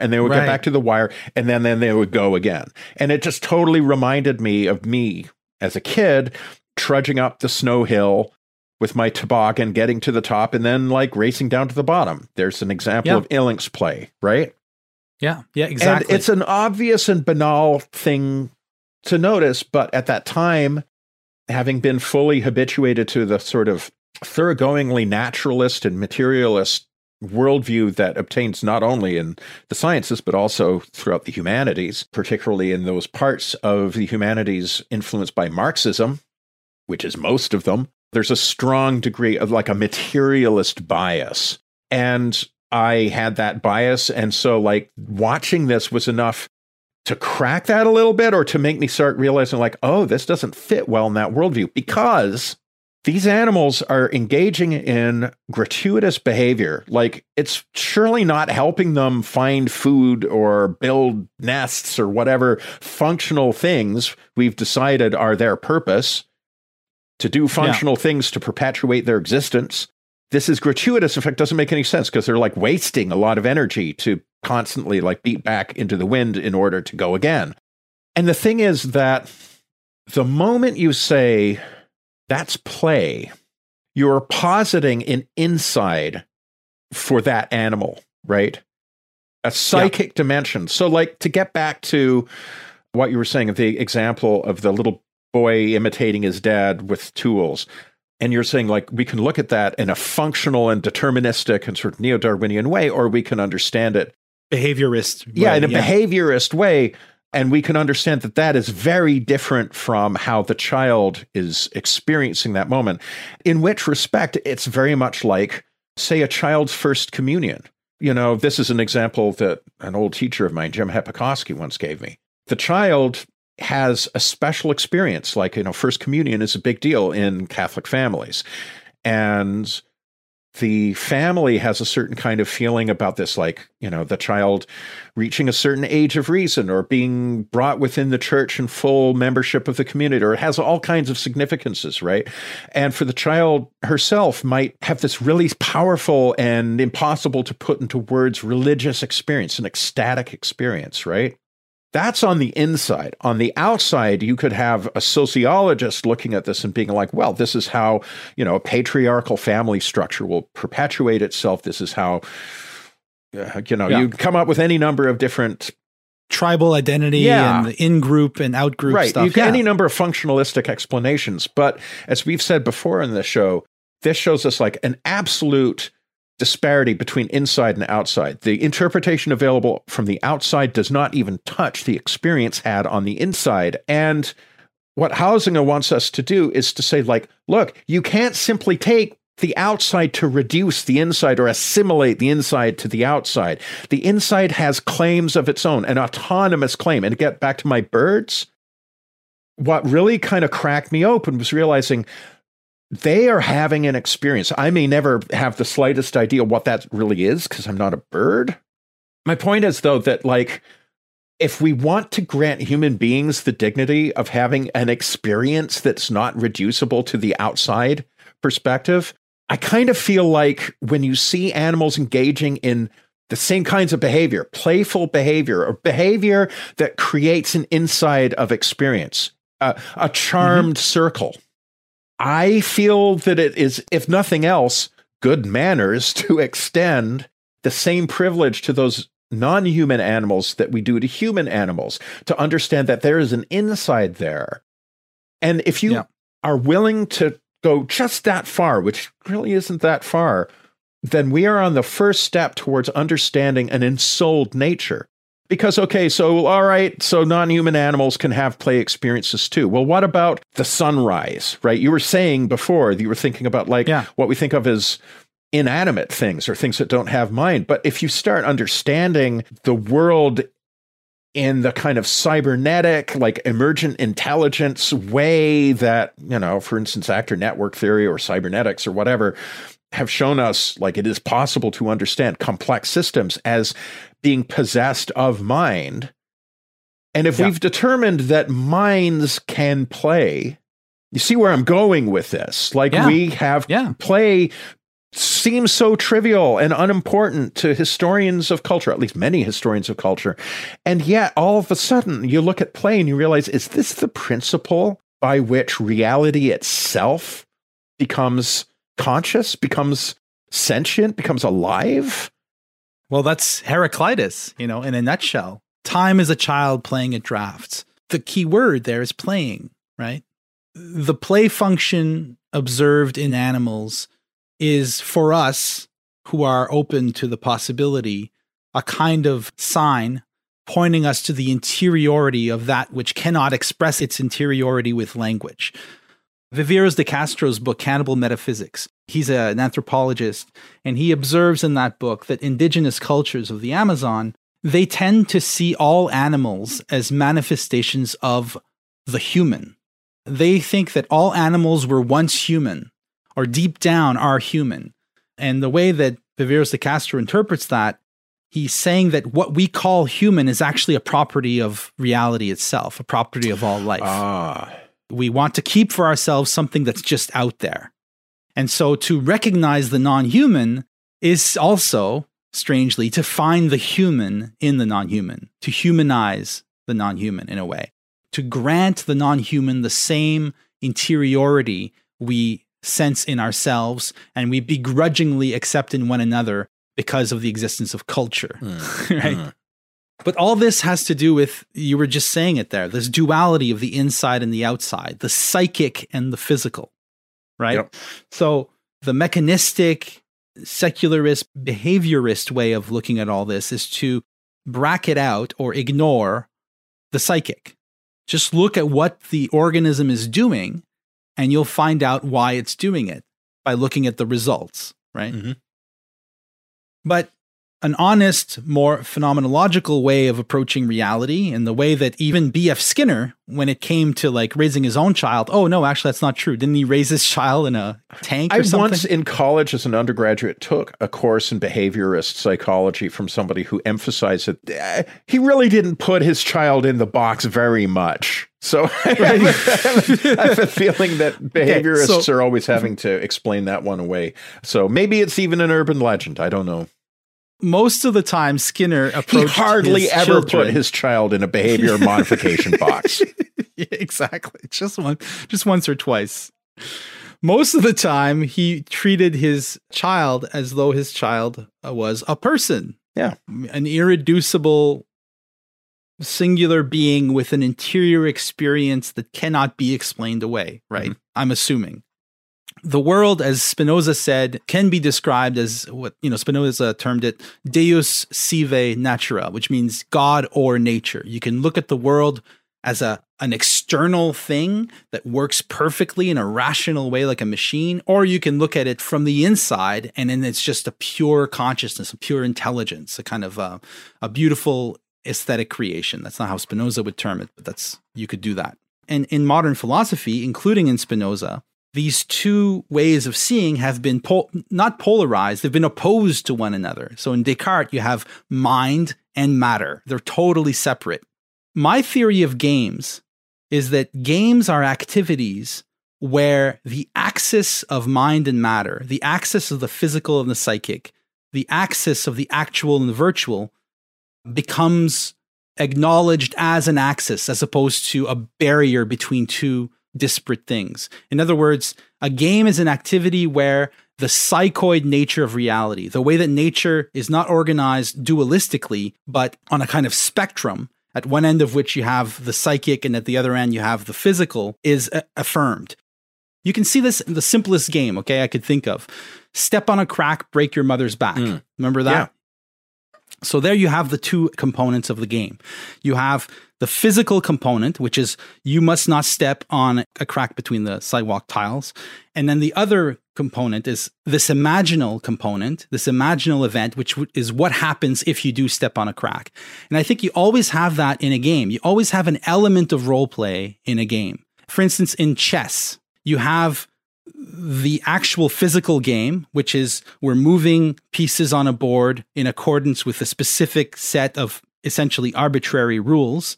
And they would right. get back to the wire, and then, then they would go again. And it just totally reminded me of me as a kid trudging up the snow hill with my toboggan, getting to the top, and then like racing down to the bottom. There's an example of Ilinx play, right? Yeah, yeah, exactly. And it's an obvious and banal thing to notice, but at that time, having been fully habituated to the sort of thoroughgoingly naturalist and materialist worldview that obtains not only in the sciences but also throughout the humanities, particularly in those parts of the humanities influenced by Marxism, which is most of them. There's a strong degree of like a materialist bias. And I had that bias. And so, like, watching this was enough to crack that a little bit or to make me start realizing, like, oh, this doesn't fit well in that worldview because these animals are engaging in gratuitous behavior. Like, it's surely not helping them find food or build nests or whatever functional things we've decided are their purpose to do functional yeah. things to perpetuate their existence this is gratuitous. In fact, doesn't make any sense because they're like wasting a lot of energy to constantly like beat back into the wind in order to go again. And the thing is that the moment you say that's play, you're positing an inside for that animal, right? A psychic dimension. So, like, to get back to what you were saying, the example of the little boy imitating his dad with tools. And you're saying, like, we can look at that in a functional and deterministic and sort of neo Darwinian way, or we can understand it behaviorist. Yeah, in a yeah. behaviorist way. And we can understand that that is very different from how the child is experiencing that moment. In which respect, it's very much like, say, a child's first communion. You know, this is an example that an old teacher of mine, Jim Hepokoski, once gave me. The child has a special experience. Like, you know, First Communion is a big deal in Catholic families. And the family has a certain kind of feeling about this, like, you know, the child reaching a certain age of reason or being brought within the church and full membership of the community, or it has all kinds of significances, right? And for the child herself, might have this really powerful and impossible to put into words religious experience, an ecstatic experience, right? That's on the inside. On the outside, you could have a sociologist looking at this and being like, well, this is how, you know, a patriarchal family structure will perpetuate itself. This is how uh, you know, Yeah. you come up with any number of different Tribal identity Yeah. and in group and out group right. stuff. You get yeah. any number of functionalistic explanations, but as we've said before in the show, this shows us like an absolute disparity between inside and outside. The interpretation available from the outside does not even touch the experience had on the inside. And what Huizinga wants us to do is to say, like, look, you can't simply take the outside to reduce the inside or assimilate the inside to the outside. The inside has claims of its own, an autonomous claim. And to get back to my birds, what really kind of cracked me open was realizing they are having an experience. I may never have the slightest idea what that really is because I'm not a bird. My point is, though, that like, if we want to grant human beings the dignity of having an experience that's not reducible to the outside perspective, I kind of feel like when you see animals engaging in the same kinds of behavior, playful behavior, or behavior that creates an inside of experience, uh, a charmed circle. I feel that it is, if nothing else, good manners to extend the same privilege to those non human animals that we do to human animals, to understand that there is an inside there. And if you Yeah. are willing to go just that far, which really isn't that far, then we are on the first step towards understanding an ensouled nature. Because, okay, so, all right, so non human animals can have play experiences too. Well, what about the sunrise, right? You were saying before, you were thinking about like Yeah. what we think of as inanimate things or things that don't have mind. But if you start understanding the world in the kind of cybernetic, like emergent intelligence way that, you know, for instance, actor network theory or cybernetics or whatever have shown us, like it is possible to understand complex systems as being possessed of mind. And if Yeah. we've determined that minds can play, you see where I'm going with this. Like Yeah. we have Yeah. play seems so trivial and unimportant to historians of culture, at least many historians of culture. And yet, all of a sudden, you look at play and you realize is this the principle by which reality itself becomes conscious, becomes sentient, becomes alive? Well, that's Heraclitus, you know, in a nutshell. Time is a child playing at drafts. The key word there is playing, right? The play function observed in animals is for us who are open to the possibility a kind of sign pointing us to the interiority of that which cannot express its interiority with language. Viveiros de Castro's book, Cannibal Metaphysics, he's an anthropologist, and he observes in that book that indigenous cultures of the Amazon, they tend to see all animals as manifestations of the human. They think that all animals were once human, or deep down are human. And the way that Viveiros de Castro interprets that, he's saying that what we call human is actually a property of reality itself, a property of all life Ah, we want to keep for ourselves something that's just out there. And so to recognize the non human is also, strangely, to find the human in the non human, to humanize the non human in a way, to grant the non human the same interiority we sense in ourselves and we begrudgingly accept in one another because of the existence of culture. right? mm. But all this has to do with, you were just saying it there, this duality of the inside and the outside, the psychic and the physical, right? Yep. So the mechanistic, secularist, behaviorist way of looking at all this is to bracket out or ignore the psychic. Just look at what the organism is doing, and you'll find out why it's doing it by looking at the results, right? Mhm. But an honest, more phenomenological way of approaching reality, and the way that even B.F. Skinner, when it came to like raising his own child, oh no, actually that's not true. Didn't he raise his child in a tank or I something? once in college as an undergraduate took a course in behaviorist psychology from somebody who emphasized that eh, he really didn't put his child in the box very much. So I, have a, I have a feeling that behaviorists so- are always having to explain that one away. So maybe it's even an urban legend. I don't know. Most of the time, Skinner He approached hardly his ever children- put his child in a behavior modification box. Exactly. Just one, just once or twice. Most of the time, he treated his child as though his child uh, was a person, Yeah. An irreducible singular being with an interior experience that cannot be explained away, right? Mm-hmm. I'm assuming. The world, as Spinoza said, can be described as what, you know, Spinoza termed it Deus sive natura, which means God or nature. You can look at the world as a an external thing that works perfectly in a rational way like a machine or you can look at it from the inside and then it's just a pure consciousness a pure intelligence a kind of a, a beautiful aesthetic creation that's not how spinoza would term it but that's you could do that and in modern philosophy including in spinoza these two ways of seeing have been pol- not polarized they've been opposed to one another. So in descartes you have mind and matter. They're totally separate. My theory of games is that games are activities where the axis of mind and matter, the axis of the physical and the psychic, the axis of the actual and the virtual becomes acknowledged as an axis as opposed to a barrier between two disparate things. In other words, a game is an activity where the psychoid nature of reality, the way that nature is not organized dualistically, but on a kind of spectrum, at one end of which you have the psychic and at the other end you have the physical, is a- affirmed. You can see this in the simplest game, okay, I could think of. Step on a crack, break your mother's back. Mm. Remember that? Yeah. So there you have the two components of the game. You have the physical component, which is you must not step on a crack between the sidewalk tiles. And then the other component is this imaginal component, this imaginal event, which is what happens if you do step on a crack. And I think you always have that in a game. You always have an element of role play in a game. For instance, in chess, you have the actual physical game, which is we're moving pieces on a board in accordance with a specific set of essentially arbitrary rules.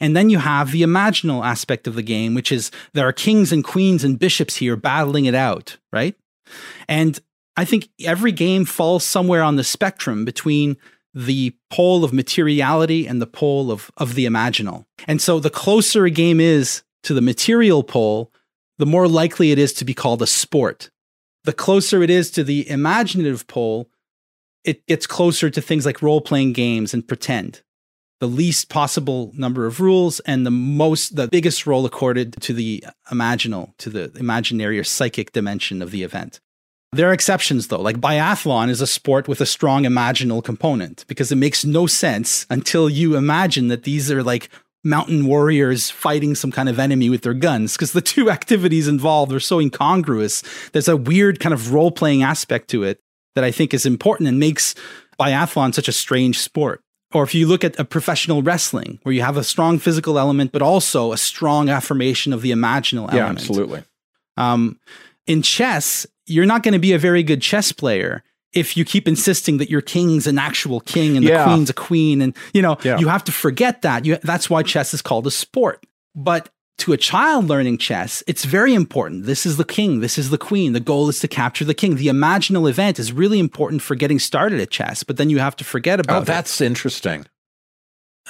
And then you have the imaginal aspect of the game, which is there are kings and queens and bishops here battling it out, right? And I think every game falls somewhere on the spectrum between the pole of materiality and the pole of, of the imaginal. And so the closer a game is to the material pole, the more likely it is to be called a sport. The closer it is to the imaginative pole, it gets closer to things like role playing games and pretend the least possible number of rules and the most the biggest role accorded to the imaginal to the imaginary or psychic dimension of the event. There are exceptions though. Like biathlon is a sport with a strong imaginal component because it makes no sense until you imagine that these are like mountain warriors fighting some kind of enemy with their guns because the two activities involved are so incongruous. There's a weird kind of role-playing aspect to it that i think is important and makes biathlon such a strange sport or if you look at a professional wrestling where you have a strong physical element but also a strong affirmation of the imaginal element. Yeah, absolutely. Um, in chess, you're not going to be a very good chess player if you keep insisting that your king's an actual king and the queen's a queen and you know yeah. you have to forget that you, that's why chess is called a sport but to a child learning chess, it's very important. This is the king, this is the queen. The goal is to capture the king. The imaginal event is really important for getting started at chess, but then you have to forget oh, about oh, that's it. interesting.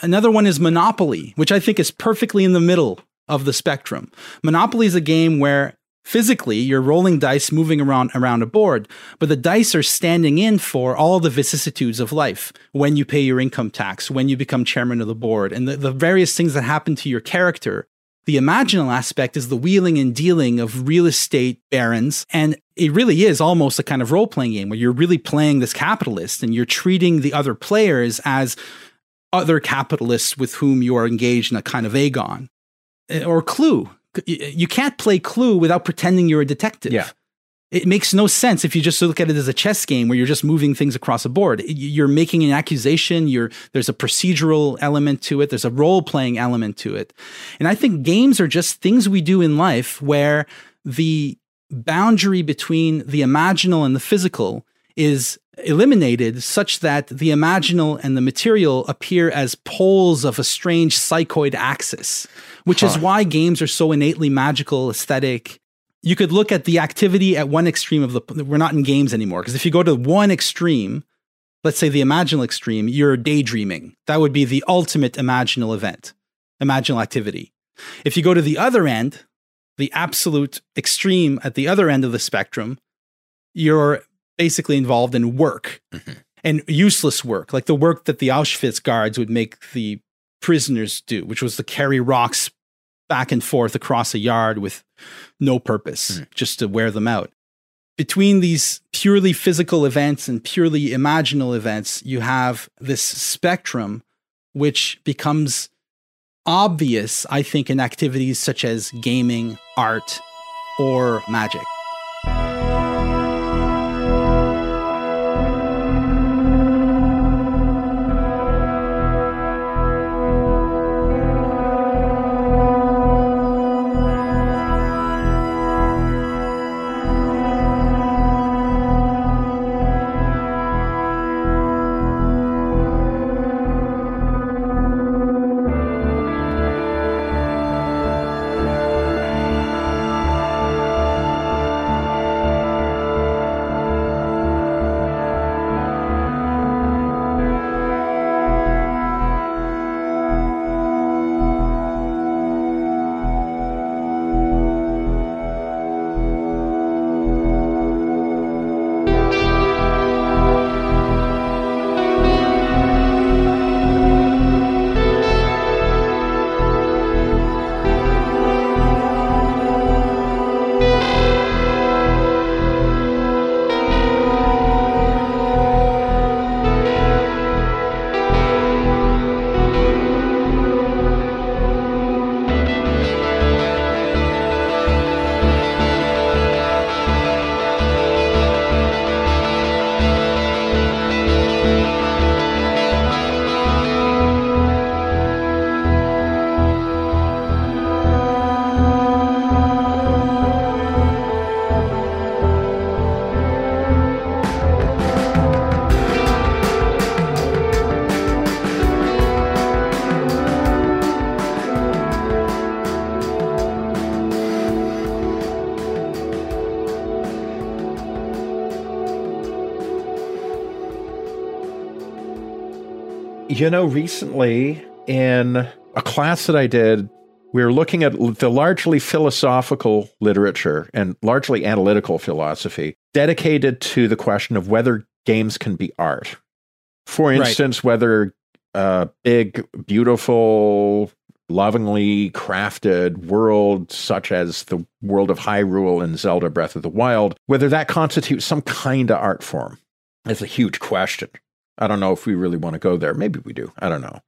Another one is Monopoly, which I think is perfectly in the middle of the spectrum. Monopoly is a game where physically you're rolling dice moving around around a board but the dice are standing in for all the vicissitudes of life when you pay your income tax when you become chairman of the board and the, the various things that happen to your character the imaginal aspect is the wheeling and dealing of real estate barons. And it really is almost a kind of role playing game where you're really playing this capitalist and you're treating the other players as other capitalists with whom you are engaged in a kind of agon. Eh, or Clue. You can't play Clue without pretending you're a detective. Yeah. It makes no sense if you just look at it as a chess game where you're just moving things across a board. You're making an accusation. You're, there's a procedural element to it. There's a role playing element to it. And I think games are just things we do in life where the boundary between the imaginal and the physical is eliminated such that the imaginal and the material appear as poles of a strange psychoid axis, which huh. is why games are so innately magical, aesthetic, you could look at the activity at one extreme of the we're not in games anymore because if you go to one extreme let's say the imaginal extreme you're daydreaming that would be the ultimate imaginal event imaginal activity if you go to the other end the absolute extreme at the other end of the spectrum you're basically involved in work mm-hmm. and useless work, like the work that the Auschwitz guards would make the prisoners do, which was to carry rocks back and forth across a yard with no purpose, mm. just to wear them out. Between these purely physical events and purely imaginal events, you have this spectrum which becomes obvious, I think, in activities such as gaming, art, or magic. You know, recently in a class that I did, we were looking at the largely philosophical literature and largely analytical philosophy dedicated to the question of whether games can be art. For instance, right. whether a big, beautiful, lovingly crafted world such as the world of Hyrule and Zelda Breath of the Wild, whether that constitutes some kind of art form is a huge question. I don't know if we really want to go there. Maybe we do. I don't know.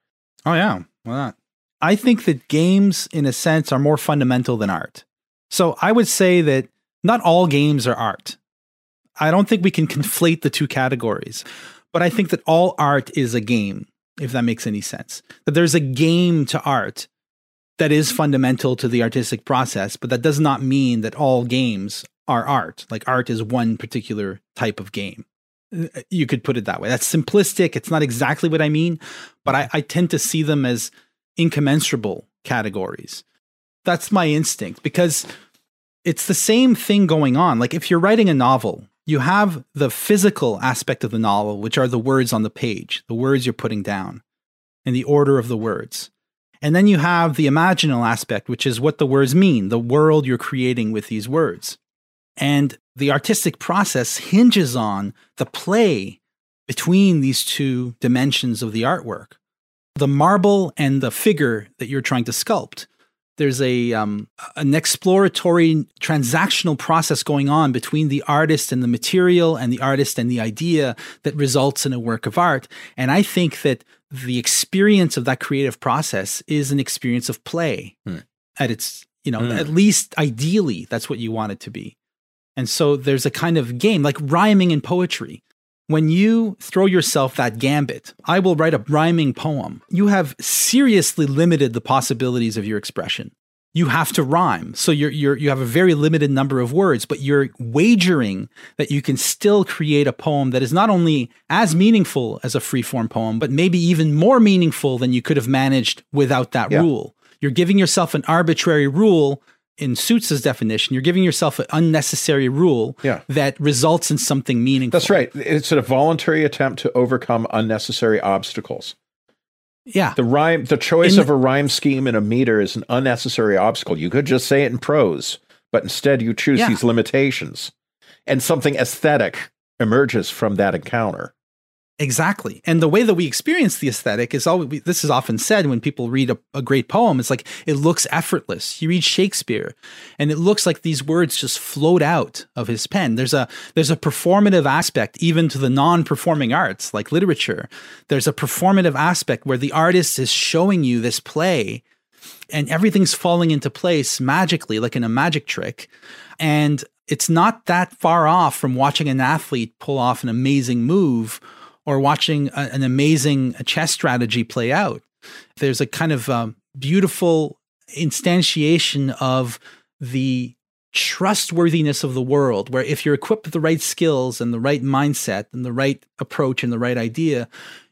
Oh yeah, why not? I think that games, in a sense, are more fundamental than art. So I would say that not all games are art. I don't think we can conflate the two categories, but I think that all art is a game, if that makes any sense. That there's a game to art that is fundamental to the artistic process, but that does not mean that all games are art. Like art is one particular type of game you could put it that way. That's simplistic. It's not exactly what I mean, but I, I tend to see them as incommensurable categories. That's my instinct because it's the same thing going on. Like if you're writing a novel, you have the physical aspect of the novel, which are the words on the page, the words you're putting down, and the order of the words. And then you have the imaginal aspect, which is what the words mean, the world you're creating with these words. And the artistic process hinges on the play between these two dimensions of the artwork the marble and the figure that you're trying to sculpt. There's a um, an exploratory transactional process going on between the artist and the material, and the artist and the idea that results in a work of art. And I think that the experience of that creative process is an experience of play hmm. at its, you know, hmm. at least ideally, that's what you want it to be. And so there's a kind of game like rhyming in poetry. When you throw yourself that gambit, I will write a rhyming poem, you have seriously limited the possibilities of your expression. You have to rhyme. So you're, you're, you have a very limited number of words, but you're wagering that you can still create a poem that is not only as meaningful as a free form poem, but maybe even more meaningful than you could have managed without that yeah. rule. You're giving yourself an arbitrary rule in Suits's definition, you're giving yourself an unnecessary rule yeah. that results in something meaningful. That's right. It's a voluntary attempt to overcome unnecessary obstacles. Yeah. The rhyme the choice in of a rhyme scheme in a meter is an unnecessary obstacle. You could just say it in prose, but instead you choose yeah. these limitations. And something aesthetic emerges from that encounter. Exactly. And the way that we experience the aesthetic is always, this is often said when people read a, a, great poem. It's like it looks effortless. You read Shakespeare and it looks like these words just float out of his pen. There's a, there's a performative aspect even to the non-performing arts like literature. There's a performative aspect where the artist is showing you this play and everything's falling into place magically, like in a magic trick. And it's not that far off from watching an athlete pull off an amazing move or watching a, an amazing chess strategy play out. There's a kind of um, beautiful instantiation of the trustworthiness of the world, where if you're equipped with the right skills and the right mindset and the right approach and the right idea,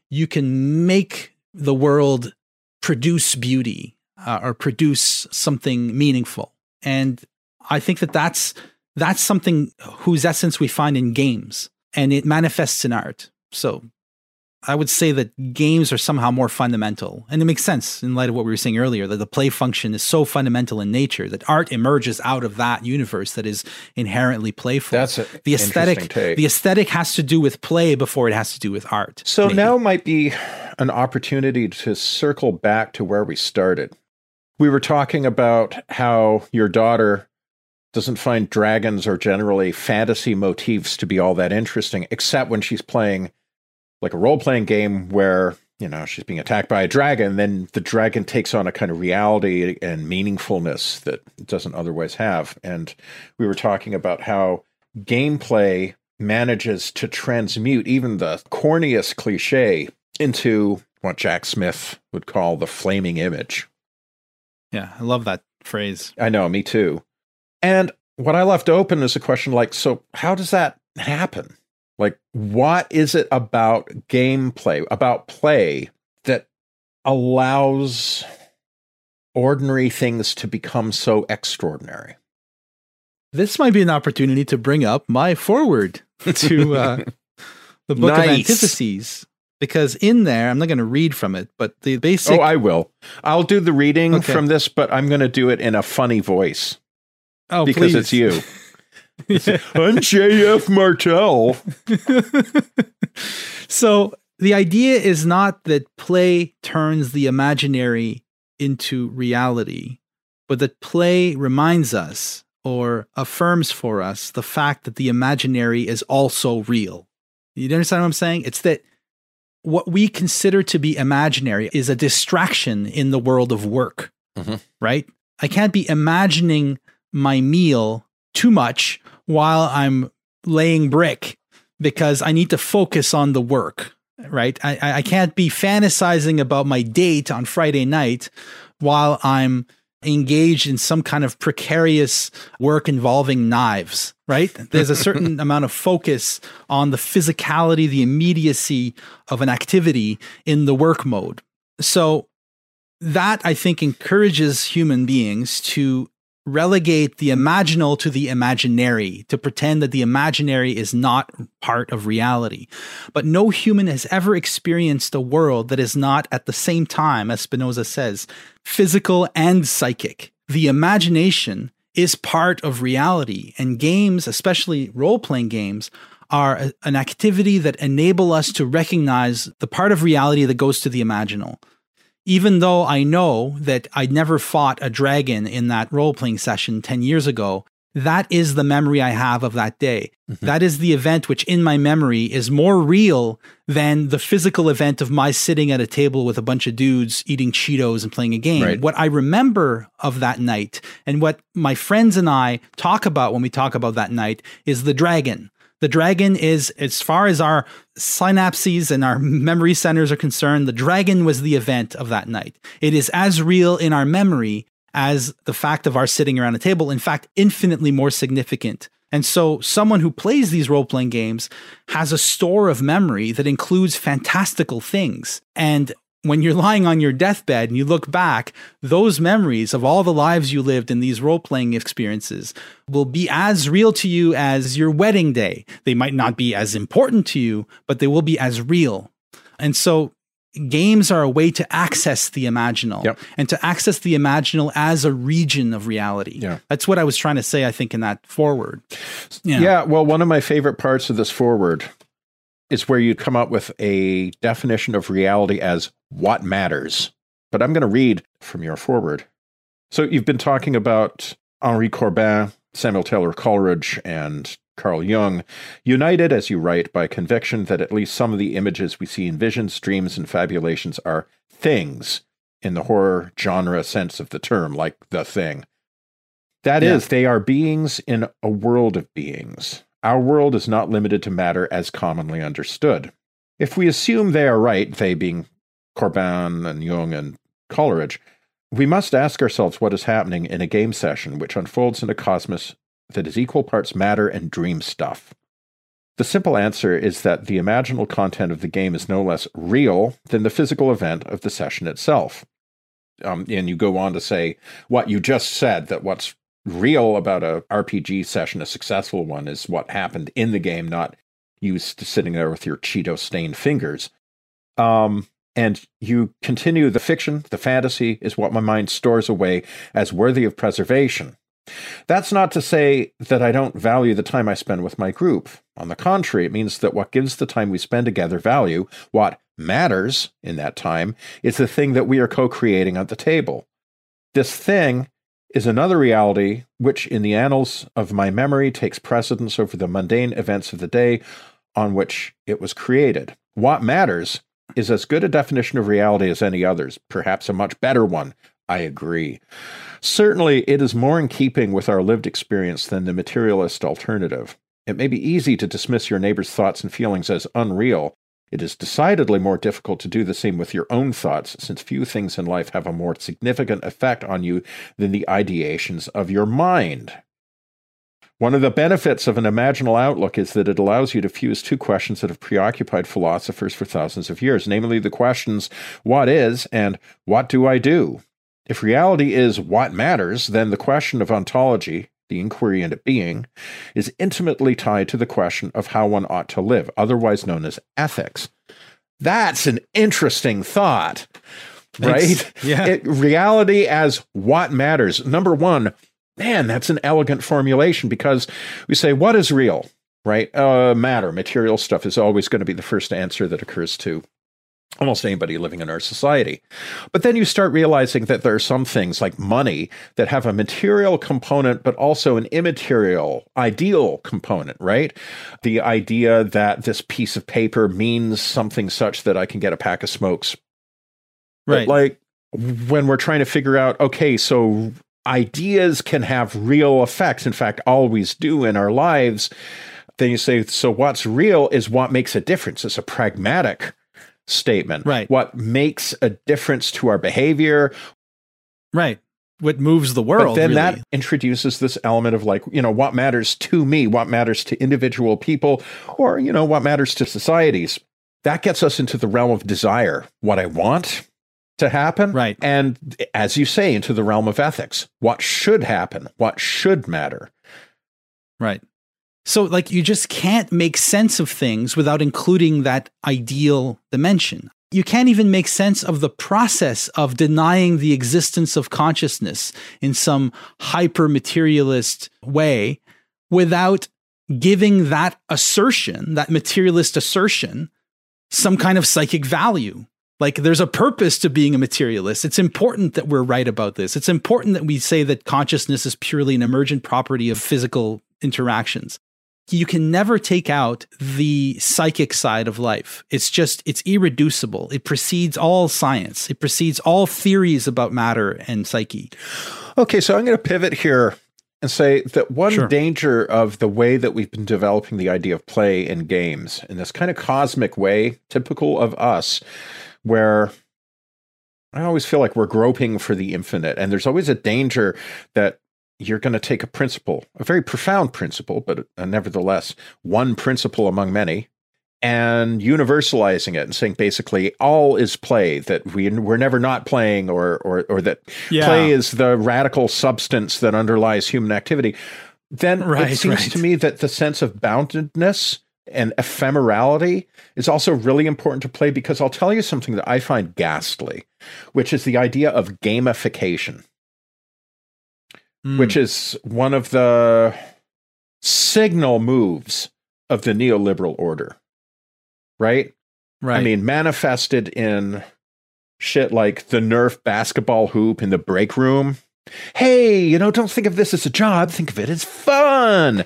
you can make the world produce beauty uh, or produce something meaningful. And I think that that's that's something whose essence we find in games and it manifests in art. So I would say that games are somehow more fundamental. And it makes sense in light of what we were saying earlier that the play function is so fundamental in nature that art emerges out of that universe that is inherently playful. That's a, the aesthetic. The aesthetic has to do with play before it has to do with art. So maybe. now might be an opportunity to circle back to where we started. We were talking about how your daughter doesn't find dragons or generally fantasy motifs to be all that interesting, except when she's playing like a role playing game where you know she's being attacked by a dragon then the dragon takes on a kind of reality and meaningfulness that it doesn't otherwise have and we were talking about how gameplay manages to transmute even the corniest cliche into what Jack Smith would call the flaming image. Yeah, I love that phrase. I know, me too. And what I left open is a question like, so how does that happen? Like, what is it about gameplay, about play, that allows ordinary things to become so extraordinary? This might be an opportunity to bring up my forward to uh, the book nice. of antitheses because in there i'm not going to read from it but the basic oh i will i'll do the reading okay. from this but i'm going to do it in a funny voice oh because please. it's you I'm JF Martel. so the idea is not that play turns the imaginary into reality, but that play reminds us or affirms for us the fact that the imaginary is also real. You understand what I'm saying? It's that what we consider to be imaginary is a distraction in the world of work, mm-hmm. right? I can't be imagining my meal too much while I'm laying brick because I need to focus on the work, right? I, I can't be fantasizing about my date on Friday night while I'm engaged in some kind of precarious work involving knives, right? There's a certain amount of focus on the physicality, the immediacy of an activity in the work mode. So that I think encourages human beings to relegate the imaginal to the imaginary, to pretend that the imaginary is not part of reality. But no human has ever experienced a world that is not at the same time, as Spinoza says, physical and psychic. The imagination is part of reality, and games, especially role playing games, are an activity that enable us to recognize the part of reality that goes to the imaginal even though I know that I never fought a dragon in that role playing session 10 years ago, that is the memory I have of that day. Mm-hmm. That is the event which, in my memory, is more real than the physical event of my sitting at a table with a bunch of dudes eating Cheetos and playing a game. Right. What I remember of that night and what my friends and I talk about when we talk about that night is the dragon. The dragon is, as far as our synapses and our memory centers are concerned, the dragon was the event of that night. It is as real in our memory as the fact of our sitting around a table, in fact, infinitely more significant. And so, someone who plays these role playing games has a store of memory that includes fantastical things. And when you're lying on your deathbed and you look back, those memories of all the lives you lived in these role playing experiences will be as real to you as your wedding day. They might not be as important to you, but they will be as real. And so games are a way to access the imaginal yep. and to access the imaginal as a region of reality. Yeah. That's what I was trying to say, I think, in that forward. Yeah. yeah. Well, one of my favorite parts of this forward is where you come up with a definition of reality as what matters. But I'm going to read from your forward. So you've been talking about Henri Corbin, Samuel Taylor Coleridge, and Carl Jung, united, as you write, by conviction that at least some of the images we see in visions, dreams, and fabulations are things in the horror genre sense of the term, like the thing. That yeah. is, they are beings in a world of beings. Our world is not limited to matter as commonly understood. If we assume they are right, they being Corbin and Jung and Coleridge, we must ask ourselves what is happening in a game session which unfolds in a cosmos that is equal parts matter and dream stuff. The simple answer is that the imaginal content of the game is no less real than the physical event of the session itself. Um, and you go on to say what you just said that what's real about a RPG session, a successful one, is what happened in the game, not you sitting there with your Cheeto stained fingers. Um, and you continue the fiction, the fantasy is what my mind stores away as worthy of preservation. That's not to say that I don't value the time I spend with my group. On the contrary, it means that what gives the time we spend together value, what matters in that time, is the thing that we are co creating at the table. This thing is another reality which, in the annals of my memory, takes precedence over the mundane events of the day on which it was created. What matters is as good a definition of reality as any others, perhaps a much better one. I agree. Certainly, it is more in keeping with our lived experience than the materialist alternative. It may be easy to dismiss your neighbor's thoughts and feelings as unreal, it is decidedly more difficult to do the same with your own thoughts, since few things in life have a more significant effect on you than the ideations of your mind. One of the benefits of an imaginal outlook is that it allows you to fuse two questions that have preoccupied philosophers for thousands of years, namely the questions, what is and what do I do? If reality is what matters, then the question of ontology, the inquiry into being, is intimately tied to the question of how one ought to live, otherwise known as ethics. That's an interesting thought, right? Yeah. It, reality as what matters. Number one, man, that's an elegant formulation because we say, what is real, right? Uh, matter, material stuff is always going to be the first answer that occurs to almost anybody living in our society. But then you start realizing that there are some things like money that have a material component, but also an immaterial, ideal component, right? The idea that this piece of paper means something such that I can get a pack of smokes. Right. But like when we're trying to figure out, okay, so ideas can have real effects, in fact, always do in our lives. Then you say, so what's real is what makes a difference. It's a pragmatic statement. Right. What makes a difference to our behavior. Right. What moves the world. But then really. that introduces this element of like, you know, what matters to me, what matters to individual people, or, you know, what matters to societies. That gets us into the realm of desire. What I want to happen. Right. And as you say, into the realm of ethics. What should happen? What should matter? Right. So, like, you just can't make sense of things without including that ideal dimension. You can't even make sense of the process of denying the existence of consciousness in some hyper materialist way without giving that assertion, that materialist assertion, some kind of psychic value. Like there's a purpose to being a materialist. It's important that we're right about this. It's important that we say that consciousness is purely an emergent property of physical interactions you can never take out the psychic side of life. It's just, it's irreducible. It precedes all science, it precedes all theories about matter and psyche. Okay, so I'm going to pivot here and say that one Sure. danger of the way that we've been developing the idea of play in games in this kind of cosmic way, typical of us, where I always feel like we're groping for the infinite. And there's always a danger that you're going to take a principle, a very profound principle, but uh, nevertheless one principle among many, and universalizing it and saying basically all is play that we we're never not playing or or or that Yeah. play is the radical substance that underlies human activity. Then Right, it seems right. to me that the sense of boundedness and ephemerality is also really important to play because I'll tell you something that I find ghastly, which is the idea of gamification Hmm. which is one of the signal moves of the neoliberal order. right? Right. I mean, manifested in shit like the Nerf basketball hoop in the break room. Hey, you know, don't think of this as a job. Think of it as fun.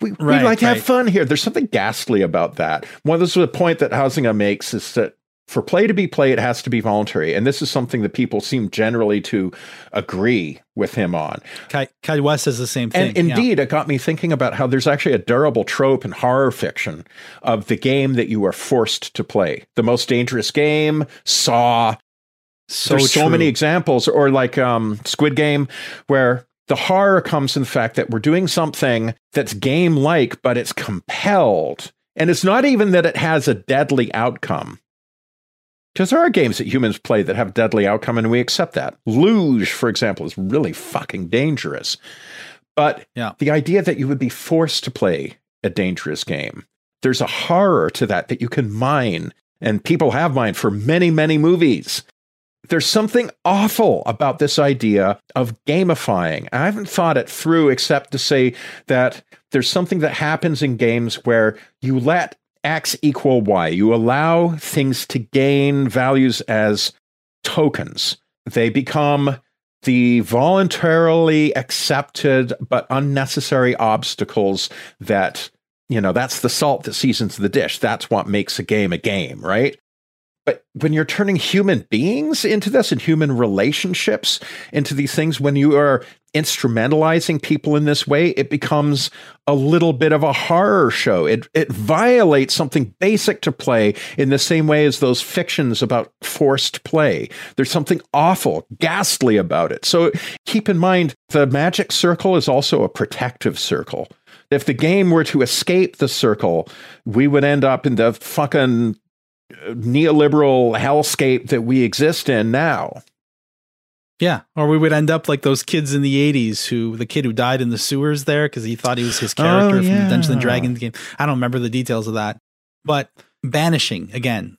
We, Right, we like to have fun here. There's something ghastly about that. One, is a point that Huizinga makes is that for play to be play, it has to be voluntary. And this is something that people seem generally to agree with him on. Kai, Caillois says the same thing. And yeah. indeed, it got me thinking about how there's actually a durable trope in horror fiction of the game that you are forced to play. The most dangerous game, Saw. So there's so true. many examples, or like um, Squid Game, where the horror comes in the fact that we're doing something that's game like, but it's compelled. And it's not even that it has a deadly outcome. Because there are games that humans play that have deadly outcome, and we accept that. Luge, for example, is really fucking dangerous. But Yeah. the idea that you would be forced to play a dangerous game, there's a horror to that that you can mine, and people have mined for many, many movies. There's something awful about this idea of gamifying. I haven't thought it through except to say that there's something that happens in games where you let X equal Y. You allow things to gain values as tokens. They become the voluntarily accepted but unnecessary obstacles that, you know, that's the salt that seasons the dish. That's what makes a game a game, right? But when you're turning human beings into this and human relationships into these things, when you are instrumentalizing people in this way, it becomes a little bit of a horror show. It it violates something basic to play in the same way as those fictions about forced play. There's something awful, ghastly about it. So keep in mind the magic circle is also a protective circle. If the game were to escape the circle, we would end up in the fucking neoliberal hellscape that we exist in now. Yeah, or we would end up like those kids in the '80s who the kid who died in the sewers there because he thought he was his character Oh, from the Dungeons and. Dragons game. I don't remember the details of that, but banishing again.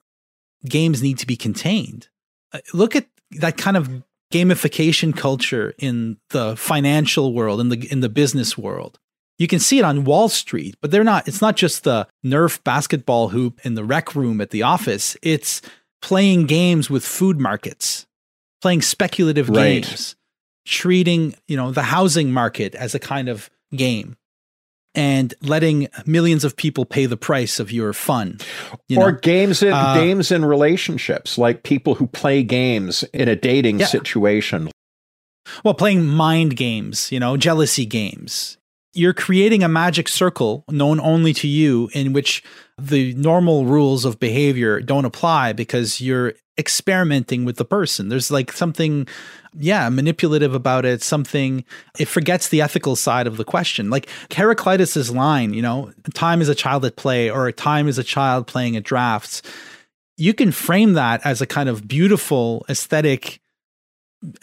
Games need to be contained. Uh, Look at that kind of gamification culture in the financial world, in the in the business world. You can see it on Wall Street, but they're not. It's not just the Nerf basketball hoop in the rec room at the office. It's playing games with food markets, playing speculative Right. games, treating you know the housing market as a kind of game, and letting millions of people pay the price of your fun. You or know? games in Uh, games in relationships, like people who play games in a dating Yeah. situation. Well, playing mind games, you know, jealousy games. You're creating a magic circle known only to you in which the normal rules of behavior don't apply because you're experimenting with the person. There's like something, yeah, manipulative about it, something, it forgets the ethical side of the question. Like Heraclitus's line, you know, time is a child at play or time is a child playing at drafts. You can frame that as a kind of beautiful aesthetic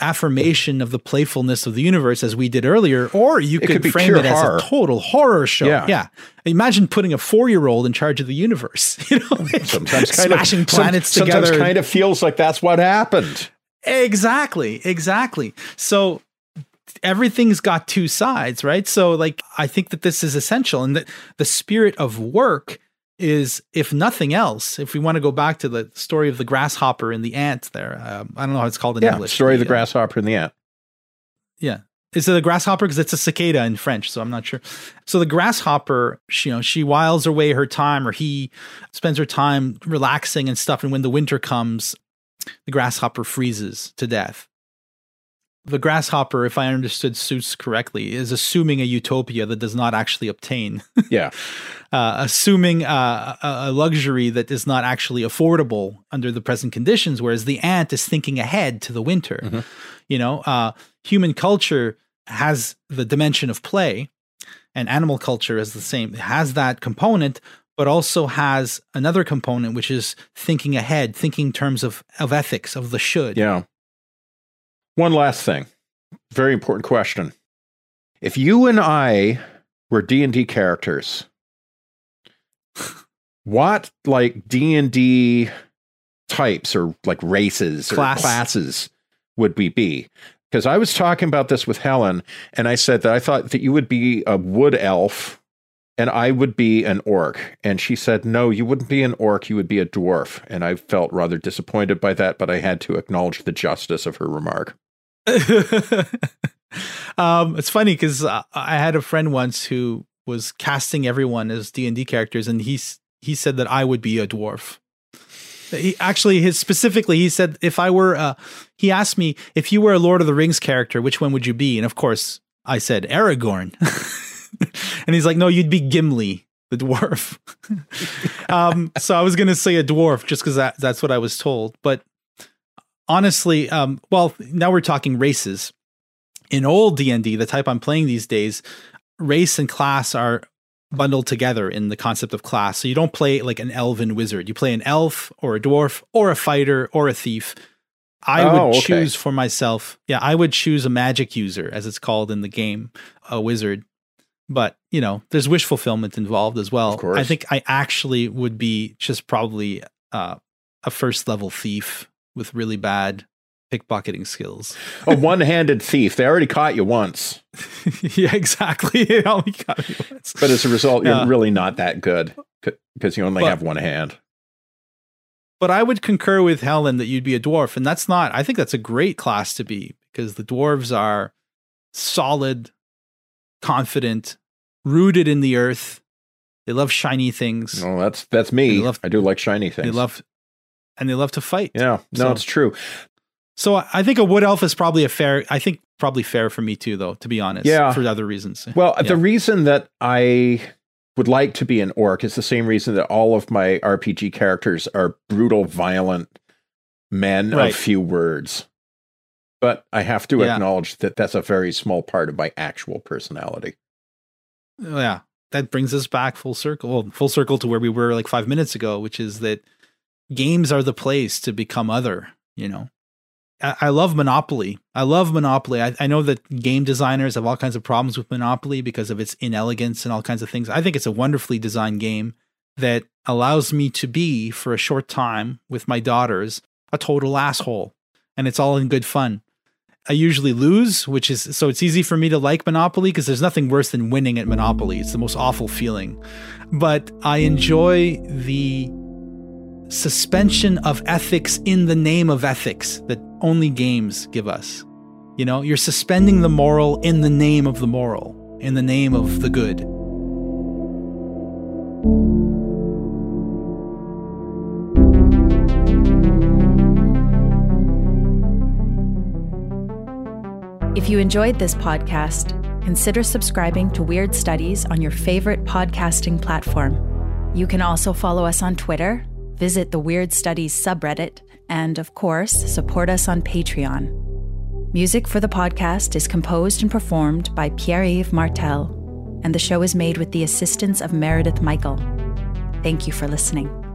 affirmation of the playfulness of the universe as we did earlier or you could, could frame it horror. as a total horror show. Yeah. yeah. Imagine putting a four-year-old in charge of the universe you know? Sometimes kind smashing of some- planets sometimes together. kind of feels like that's what happened. exactly. Exactly. So everything's got two sides right? So like i think that this is essential and that the spirit of work is if nothing else if we want to go back to the story of the grasshopper and the ant there um, i don't know how it's called in English. Yeah, english story of the grasshopper and the ant. yeah. Is it a grasshopper? Because it's a cicada in French, so I'm not sure. So the grasshopper, she, you know, she whiles away her time, or he spends her time relaxing and stuff. And when the winter comes, the grasshopper freezes to death. The grasshopper, if I understood Suits correctly, is assuming a utopia that does not actually obtain Yeah, uh, assuming uh, a, luxury that is not actually affordable under the present conditions, whereas the ant is thinking ahead to the winter. Mhm. You know, uh, human culture has the dimension of play, and animal culture is the same. It has that component, but also has another component, which is thinking ahead, thinking in terms of of ethics, of the should. yeah. One last thing, very important question. If you and I were D and D characters, what like D and D types or like races Class. or classes would we be? Because I was talking about this with Helen, and I said that I thought that you would be a wood elf and I would be an orc. And she said, No, you wouldn't be an orc, you would be a dwarf. And I felt rather disappointed by that, but I had to acknowledge the justice of her remark. um, it's funny because uh, I had a friend once who was casting everyone as D and D characters, and he he said that I would be a dwarf. He actually his specifically he said if I were uh, he asked me if you were a Lord of the Rings character, which one would you be? And of course, I said Aragorn. and he's like, no, you'd be Gimli, the dwarf. um, so I was going to say a dwarf just because that, that's what I was told. But honestly, um, well, now we're talking races. In old D&D, the type I'm playing these days, race and class are bundled together in the concept of class. So you don't play like an elven wizard. You play an elf or a dwarf or a fighter or a thief. I oh, would okay. choose for myself. Yeah, I would choose a magic user, as it's called in the game, a wizard but you know there's wish fulfillment involved as well of course. i think i actually would be just probably uh, a first level thief with really bad pickpocketing skills a one-handed thief they already caught you once yeah exactly they only caught you once. but as a result yeah. you're really not that good because you only but, have one hand but i would concur with helen that you'd be a dwarf and that's not i think that's a great class to be because the dwarves are solid confident, rooted in the earth. They love shiny things. Oh, that's that's me. Love, I do like shiny things. They love, and they love to fight. Yeah, no, so, it's true. So I think a wood elf is probably a fair. I think probably fair for me too, though. To be honest, yeah, for other reasons. Well, yeah. the reason that I would like to be an orc is the same reason that all of my RPG characters are brutal, violent men right. of few words but I have to yeah. acknowledge that that's a very small part of my actual personality. Yeah, that brings us back full circle, well, full circle to where we were like five minutes ago, which is that games are the place to become other. You know, I, I love Monopoly. I love Monopoly. I, I know that game designers have all kinds of problems with Monopoly because of its inelegance and all kinds of things. I think it's a wonderfully designed game that allows me to be for a short time with my daughters a total asshole and it's all in good fun I usually lose, which is so it's easy for me to like Monopoly because there's nothing worse than winning at Monopoly. It's the most awful feeling. But I enjoy the suspension of ethics in the name of ethics that only games give us. You know, you're suspending the moral in the name of the moral, in the name of the good. If you enjoyed this podcast, consider subscribing to Weird Studies on your favorite podcasting platform. You can also follow us on Twitter, visit the Weird Studies subreddit, and of course, support us on Patreon. Music for the podcast is composed and performed by Pierre Yves Martel, and the show is made with the assistance of Meredith Michael. Thank you for listening.